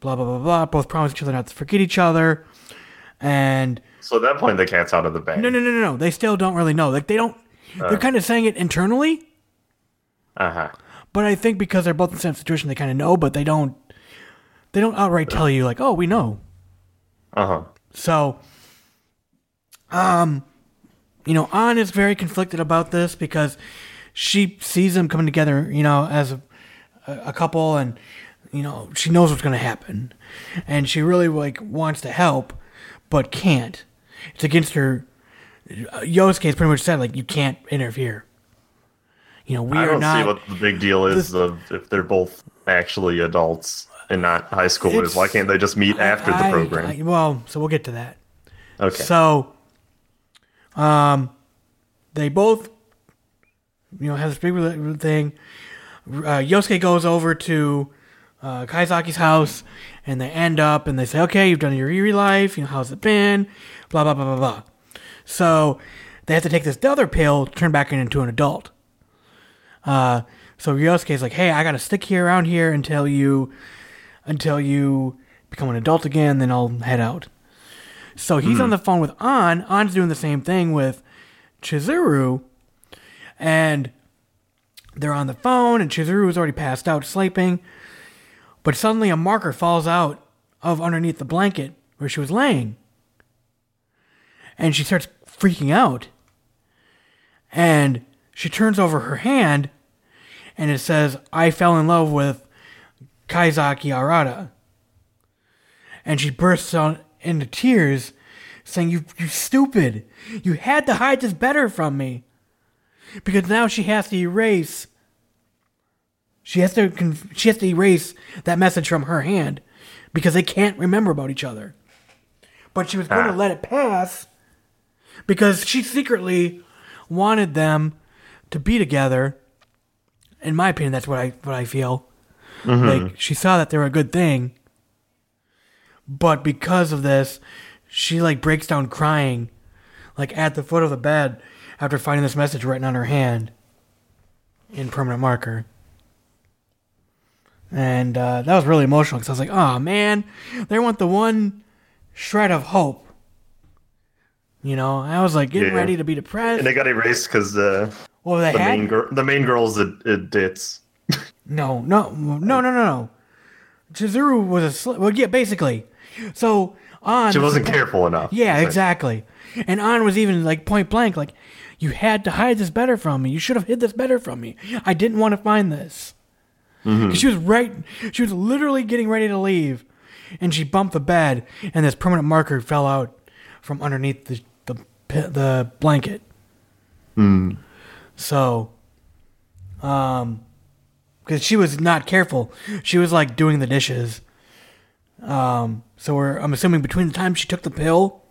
blah, blah, blah, blah. Both promise each other not to forget each other. And So at that point, the cat's out of the bag. no, no, no, no, no. They still don't really know. Like, they don't, they're kind of saying it internally, Uh huh. but I think because they're both in the same situation, they kind of know, but they don't, they don't outright tell you, like, oh, we know. Uh huh. So, um, you know, An is very conflicted about this because she sees them coming together, you know, as a, a couple, and you know, she knows what's going to happen, and she really like wants to help, but can't. It's against her. uh, Yosuke has pretty much said like you can't interfere. You know, we I are don't not. see what the big deal is of if they're both actually adults and not high schoolers. Why can't they just meet after the program? I- well, so we'll get to that. okay. So, um, they both, you know, have this big thing. Uh, Yosuke goes over to uh, Kaizaki's house, and they end up, and they say, "Okay, you've done your Yuri life. You know, how's it been? Blah blah blah blah blah." So they have to take this other pill to turn back into an adult. Uh, so Yosuke's like, "Hey, I gotta stick here around here until you, until you become an adult again. Then I'll head out." So he's on the phone with An. An's doing the same thing with Chizuru. And they're on the phone, and Chizuru's already passed out sleeping. But suddenly a marker falls out of underneath the blanket where she was laying. And she starts freaking out. And she turns over her hand, and it says, I fell in love with Kaizaki Arata and she bursts out into tears, saying, "You, you stupid! You had to hide this better from me." Because now she has to erase. She has to con- she has to erase that message from her hand, because they can't remember about each other. But she was going to Ah. let it pass, because she secretly wanted them to be together. In my opinion, that's what I what I feel. Like she saw that they were a good thing, but because of this, she like breaks down crying, like at the foot of the bed after finding this message written on her hand in permanent marker. And uh, that was really emotional because I was like, "Oh man, they want the one shred of hope." You know, I was like getting Yeah. ready to be depressed. and they got erased because uh, well, the had main girl, the main girl's a, a ditz. No, no, no, no, no, no. Chizuru was a sl- well, yeah, basically. So on, She wasn't careful enough. Yeah, exactly. And An was even like point blank, like you had to hide this better from me. You should have hid this better from me. I didn't want to find this. 'Cause She was right. She was literally getting ready to leave, and she bumped the bed, and this permanent marker fell out from underneath the the the blanket. So, um, because she was not careful, she was like doing the dishes. Um, so we're I'm assuming between the time she took the pill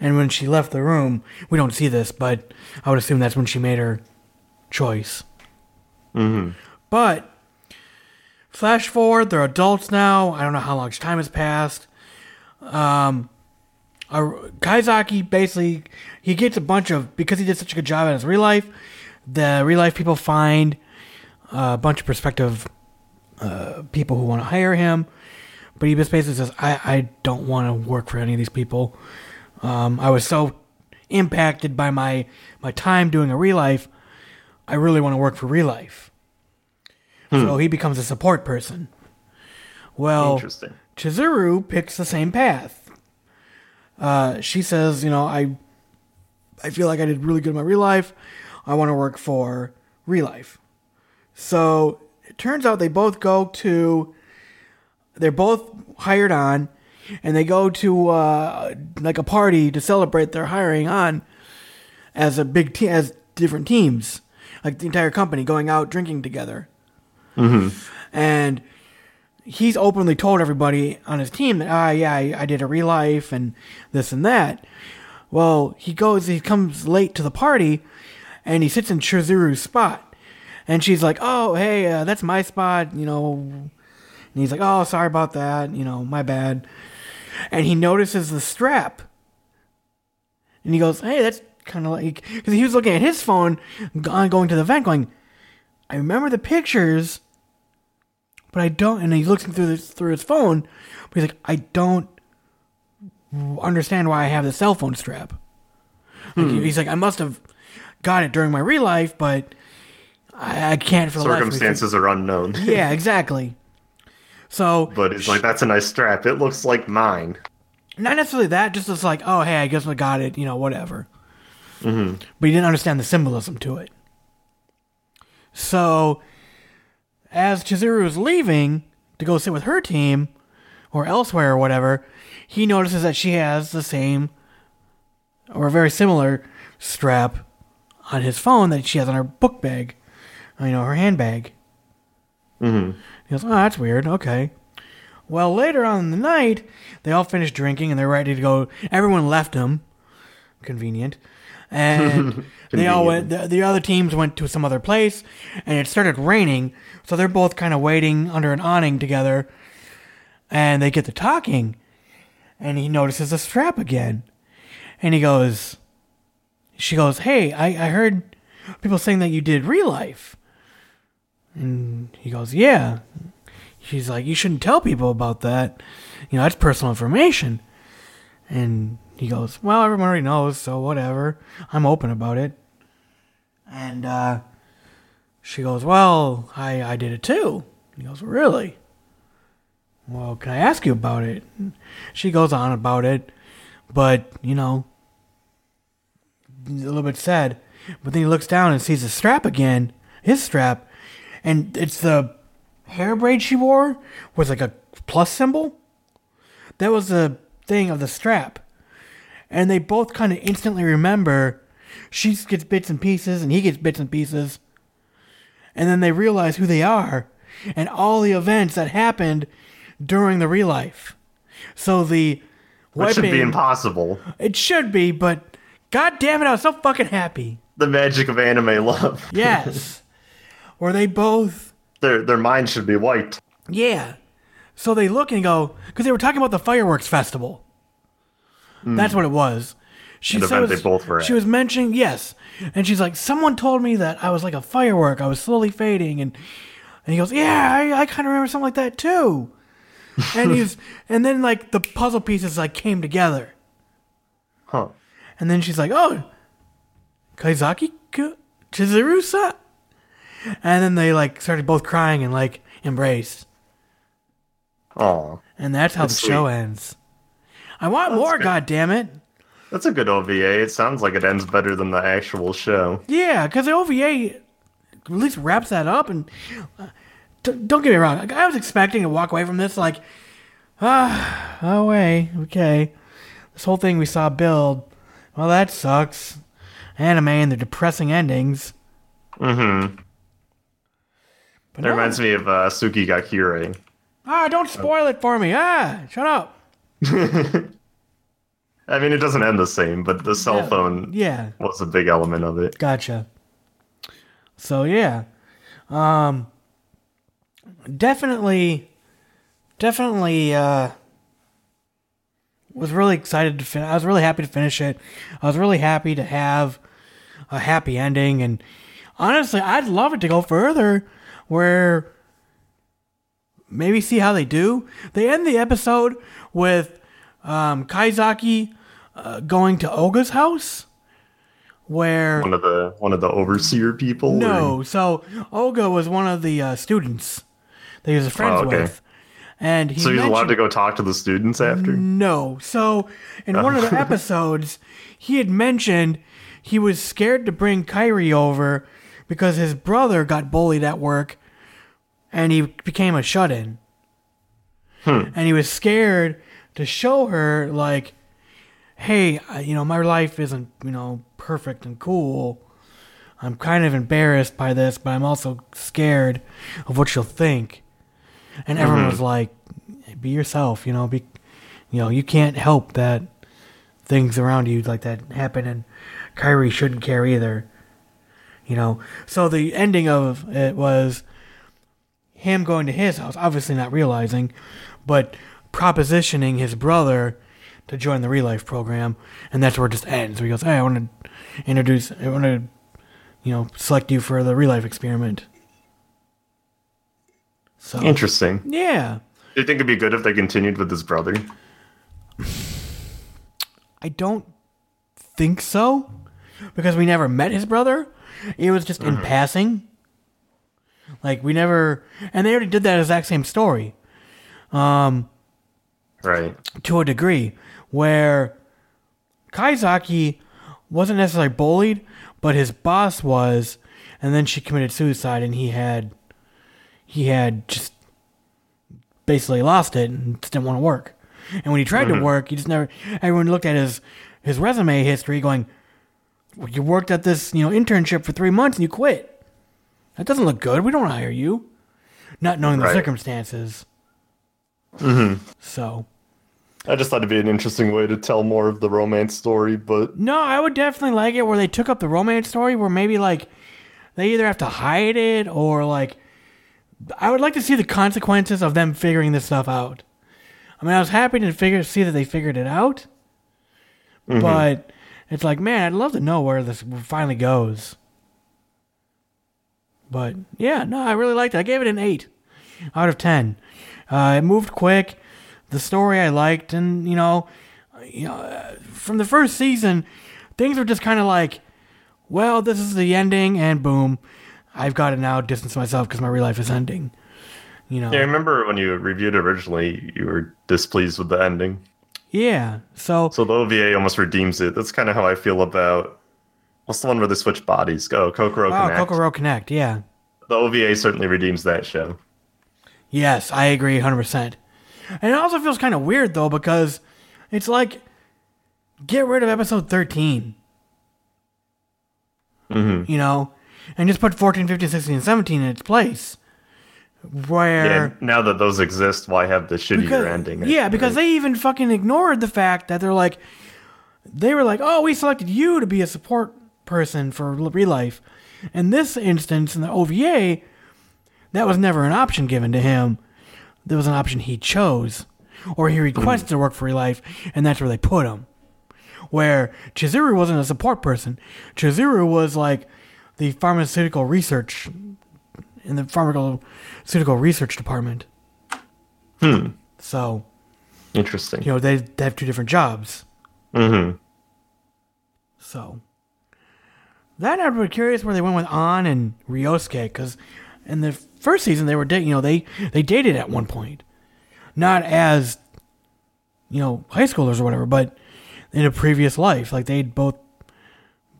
and when she left the room, we don't see this, but I would assume that's when she made her choice. Mm-hmm. But flash forward, they're adults now. I don't know how much time has passed. Um, Kaizaki basically he gets a bunch of because he did such a good job in his real life. the real life people find a bunch of prospective uh, people who want to hire him, but he just basically says, "I I don't want to work for any of these people. Um, I was so impacted by my my time doing a real life. I really want to work for real life." So he becomes a support person. Well, Interesting. Chizuru picks the same path. Uh, she says, you know, I I feel like I did really good in my real life. I want to work for real life. So it turns out they both go to they're both hired on and they go to uh, like a party to celebrate their hiring on as a big team as different teams like the entire company going out drinking together and he's openly told everybody on his team that ah yeah I, I did a real life and this and that. Well, he goes he comes late to the party, and he sits in Chizuru's spot, and she's like oh hey uh, that's my spot you know, and he's like oh sorry about that you know my bad, and he notices the strap, and he goes hey that's kind of like because he was looking at his phone on going to the vent going. I remember the pictures, but I don't. And he's looking through this through his phone, but he's like, I don't understand why I have the cell phone strap. Like, He's like, I must have got it during my real life, but I, I can't for the life of me figure- Circumstances are unknown. Yeah, exactly. So But it's like that's a nice strap. It looks like mine. not necessarily that, just it's like, oh hey, I guess I got it, you know, whatever. Mm-hmm. But he didn't understand the symbolism to it. So, as Chizuru is leaving to go sit with her team, or elsewhere or whatever, he notices that she has the same, or a very similar strap on his phone that she has on her book bag, you know, her handbag. Mm-hmm. He goes, oh, that's weird. Okay. Well, later on in the night, they all finish drinking and they're ready to go. Everyone left him. Convenient. And they all went, the, the other teams went to some other place and it started raining. So they're both kind of waiting under an awning together. And they get to talking. And he notices a strap again. And he goes, she goes, Hey, I, I heard people saying that you did real life. And he goes, Yeah. She's like, You shouldn't tell people about that. You know, that's personal information. And he goes, Well, everyone already knows, so whatever. I'm open about it. And uh, she goes, Well, I, I did it too. He goes, Really? Well, can I ask you about it? She goes on about it, but, you know, a little bit sad. But then he looks down and sees the strap again, his strap, and it's the hair braid she wore with like a plus symbol. That was the thing of the strap. And they both kind of instantly remember she gets bits and pieces and he gets bits and pieces. And then they realize who they are and all the events that happened during the real life. So the Which should be impossible. it should be, but god damn it, I was so fucking happy. The magic of anime love. Yes. Where they both Their their mind should be wiped. Yeah. So they look and go because they were talking about the fireworks festival. Hmm. That's what it was. She so event they both were at. She was mentioning yes, and she's like, someone told me that I was like a firework. I was slowly fading, and and he goes, yeah, I, I kind of remember something like that too. And he's and then like the puzzle pieces like came together, Huh. and then she's like, oh, Kaizaki Chizuru-sa? And then they like started both crying and like embraced. Aw. And that's how That's the show ends. I want more, good. God damn it! That's a good OVA. It sounds like it ends better than the actual show. Yeah, because the OVA at least wraps that up. And uh, d- don't get me wrong, like, I was expecting to walk away from this like, ah, oh way, okay. This whole thing we saw build, well, that sucks. Anime and the depressing endings. Mm-hmm. But That no. reminds me of uh, Tsuki ga Kirei. Ah, don't spoil it for me. Ah, shut up. I mean, it doesn't end the same, but the cell Yeah. phone Yeah, was a big element of it. Gotcha. So yeah, um, definitely, definitely uh, was really excited to finish. I was really happy to finish it. I was really happy to have a happy ending, and honestly, I'd love it to go further where maybe see how they do. They end the episode with um, Kaizaki uh, going to Oga's house where One of the one of the overseer people. or- no, so Olga was one of the uh, students that he was friends Oh, okay. with, and he So he's allowed to go talk to the students after. No, so in one of the episodes, he had mentioned he was scared to bring Kyrie over because his brother got bullied at work, and he became a shut-in, Hmm. and he was scared to show her like, hey, I- you know, my life isn't you know perfect and cool. I'm kind of embarrassed by this, but I'm also scared of what she'll think. And everyone mm-hmm. was like, "Be yourself," you know. Be, you know, you can't help that things around you like that happen, and Kyrie shouldn't care either. You know. So the ending of it was him going to his house, obviously not realizing, but propositioning his brother to join the Real Life program, and that's where it just ends. Where he goes, "Hey, I want to introduce, I want to, you know, select you for the Real Life experiment." So Interesting. yeah, Do you think it'd be good if they continued with his brother? I don't think so because we never met his brother. It was just in mm-hmm. passing. Like we never, and they already did that exact same story um, Right. to a degree, where Kaizaki wasn't necessarily bullied, but his boss was, and then she committed suicide, and he had, he had just basically lost it and just didn't want to work. And when he tried to work, he just never. Everyone looked at his his resume history, going, well, "You worked at this you know internship for three months and you quit. That doesn't look good. We don't hire you." Not knowing the Right. circumstances. Mm-hmm. So I just thought it'd be an interesting way to tell more of the romance story, but No, I would definitely like it where they took up the romance story where maybe like they either have to hide it or like I would like to see the consequences of them figuring this stuff out. I mean, I was happy to figure see that they figured it out, but it's like, man, I'd love to know where this finally goes. But yeah, no, I really liked it. I gave it an eight out of ten. Uh, it moved quick. The story I liked, and you know, you know, uh, from the first season, things were just kind of like, well, this is the ending, and boom, I've got to now distance myself because my real life is ending. You know, yeah, I remember when you reviewed it originally, you were displeased with the ending. yeah. So So the OVA almost redeems it. That's kind of how I feel about what's the one where they switch bodies? Go Kokoro wow, Connect. Kokoro Connect, yeah. The OVA certainly redeems that show. Yes, I agree 100%. And it also feels kind of weird, though, because it's like, get rid of episode 13. Mm-hmm. You know? And just put 14, 15, 16, and 17 in its place. Where. Yeah, now that those exist, why have the shittier Because- ending? Yeah, because they even fucking ignored the fact that they're like, they were like, oh, we selected you to be a support person for real life. In this instance, in the OVA, that was never an option given to him. There was an option he chose, or he requested to work for real life, and that's where they put him. Where Chizuru wasn't a support person, Chizuru was like the pharmaceutical research in the pharmaceutical research department. Hmm. So Interesting. you know they, they have two different jobs. Mm-hmm. So that I'd be curious where they went with An and Ryosuke because in the first season they were dating. You know they they dated at one point, not as you know high schoolers or whatever, but in a previous life, like they'd both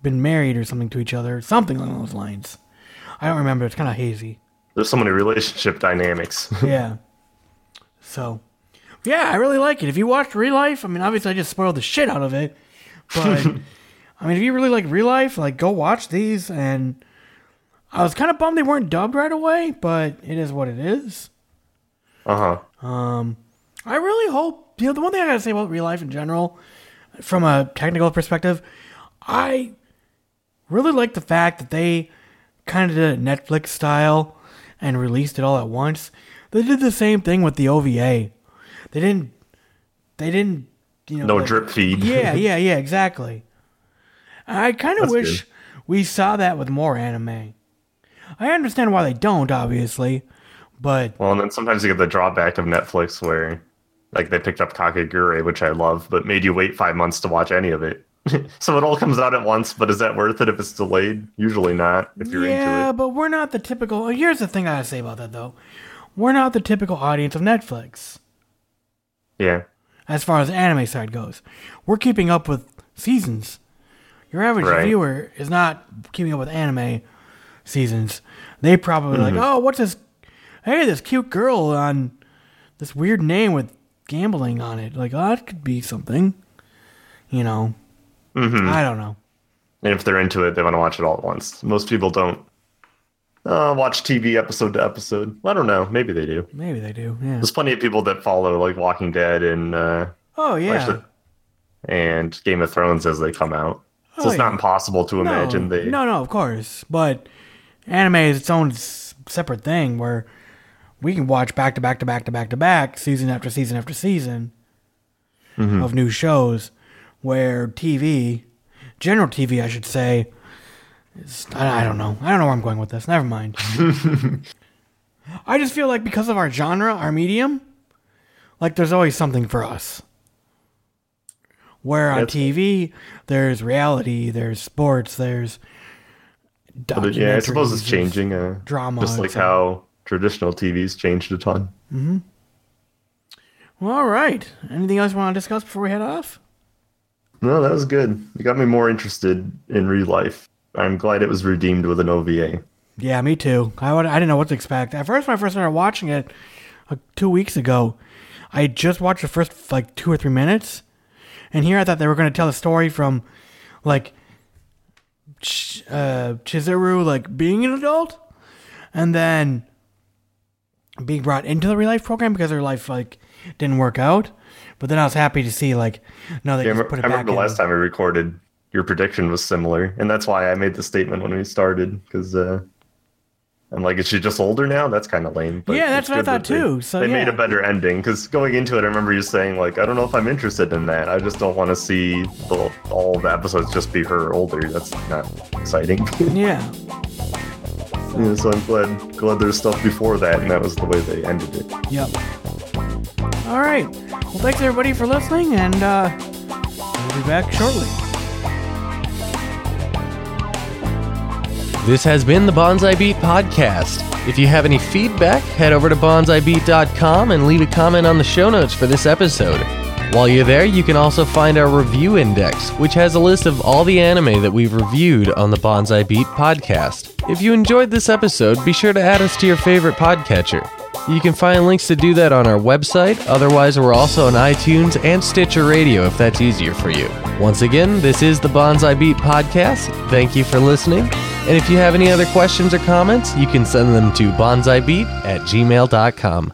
been married or something to each other, something along those lines. I don't remember. It's kind of hazy. There's so many relationship dynamics. yeah. So, yeah, I really like it. If you watched Real Life, I mean, obviously I just spoiled the shit out of it, but I mean, if you really like Real Life, like go watch these. And I was kind of bummed they weren't dubbed right away, but it is what it is. Uh huh. Um, I really hope you know the one thing I gotta say about Real Life in general, from a technical perspective, I really like the fact that they kind of did it Netflix style and released it all at once. They did the same thing with the OVA. They didn't. They didn't. You know. No like- drip feed. Yeah, yeah, yeah, exactly. I kind of wish we saw that with more anime. I understand why they don't, obviously, but Well, and then sometimes you get the drawback of Netflix where, like, they picked up Kakegurui, which I love, but made you wait five months to watch any of it. so it all comes out at once, but is that worth it if it's delayed? Usually not, if you're yeah, into it. Yeah, but we're not the typical. Oh, here's the thing I say about that though, we're not the typical audience of Netflix Yeah. as far as the anime side goes. We're keeping up with seasons. Your average Right. viewer is not keeping up with anime seasons. They probably Mm-hmm. like, oh, what's this? Hey, this cute girl on this weird name with gambling on it. Like, oh, that could be something. You know, Mm-hmm. I don't know. And if they're into it, they want to watch it all at once. Most people don't uh, watch TV episode to episode. I don't know. Maybe they do. Maybe they do. Yeah. There's plenty of people that follow like Walking Dead and uh, Oh yeah. and Game of Thrones as they come out. So Oh, it's not impossible to imagine no, they. no, no, of course. But anime is its own separate thing where we can watch back to back to back to back to back, season after season after season Mm-hmm. of new shows. Where TV, general TV, I should say, is, I, I don't know. I don't know where I'm going with this. Never mind. I just feel like because of our genre, our medium, like there's always something for us. Where on That's- TV, there's reality, there's sports, there's But yeah, I suppose it's changing. Uh, drama just like how traditional TV's changed a ton. Well, all right. Anything else you want to discuss before we head off? No, that was good. You got me more interested in Re-Life. I'm glad it was redeemed with an OVA. Yeah, me too. I, would, I didn't know what to expect. At first, when I first started watching it like, two weeks ago, I just watched the first like two or three minutes, and here I thought they were going to tell a story from like Ch- uh, Chizuru like being an adult, and then being brought into the Re-Life program because her life like didn't work out. But then I was happy to see like no, they Yeah, just put it I back. remember the last time we recorded, your prediction was similar, and that's why I made the statement when we started because uh, I'm like, is she just older now? That's kind of lame. But Yeah, that's what I thought that they- too. So, they made a better ending because going into it, I remember you saying like, I don't know if I'm interested in that. I just don't want to see the, all the episodes just be her older. That's not exciting. Yeah. yeah, so I'm glad glad there's stuff before that, and that was the way they ended it. Yep. All right. Well, thanks everybody for listening, and uh, we'll be back shortly. This has been the Bonsai Beat Podcast. If you have any feedback, head over to bonsaibeat.com and leave a comment on the show notes for this episode. While you're there, you can also find our review index, which has a list of all the anime that we've reviewed on the Bonsai Beat podcast. If you enjoyed this episode, be sure to add us to your favorite podcatcher. You can find links to do that on our website. Otherwise, we're also on iTunes and Stitcher Radio if that's easier for you. Once again, this is the Bonsai Beat podcast. Thank you for listening. And if you have any other questions or comments, you can send them to bonsaibeat at gmail.com.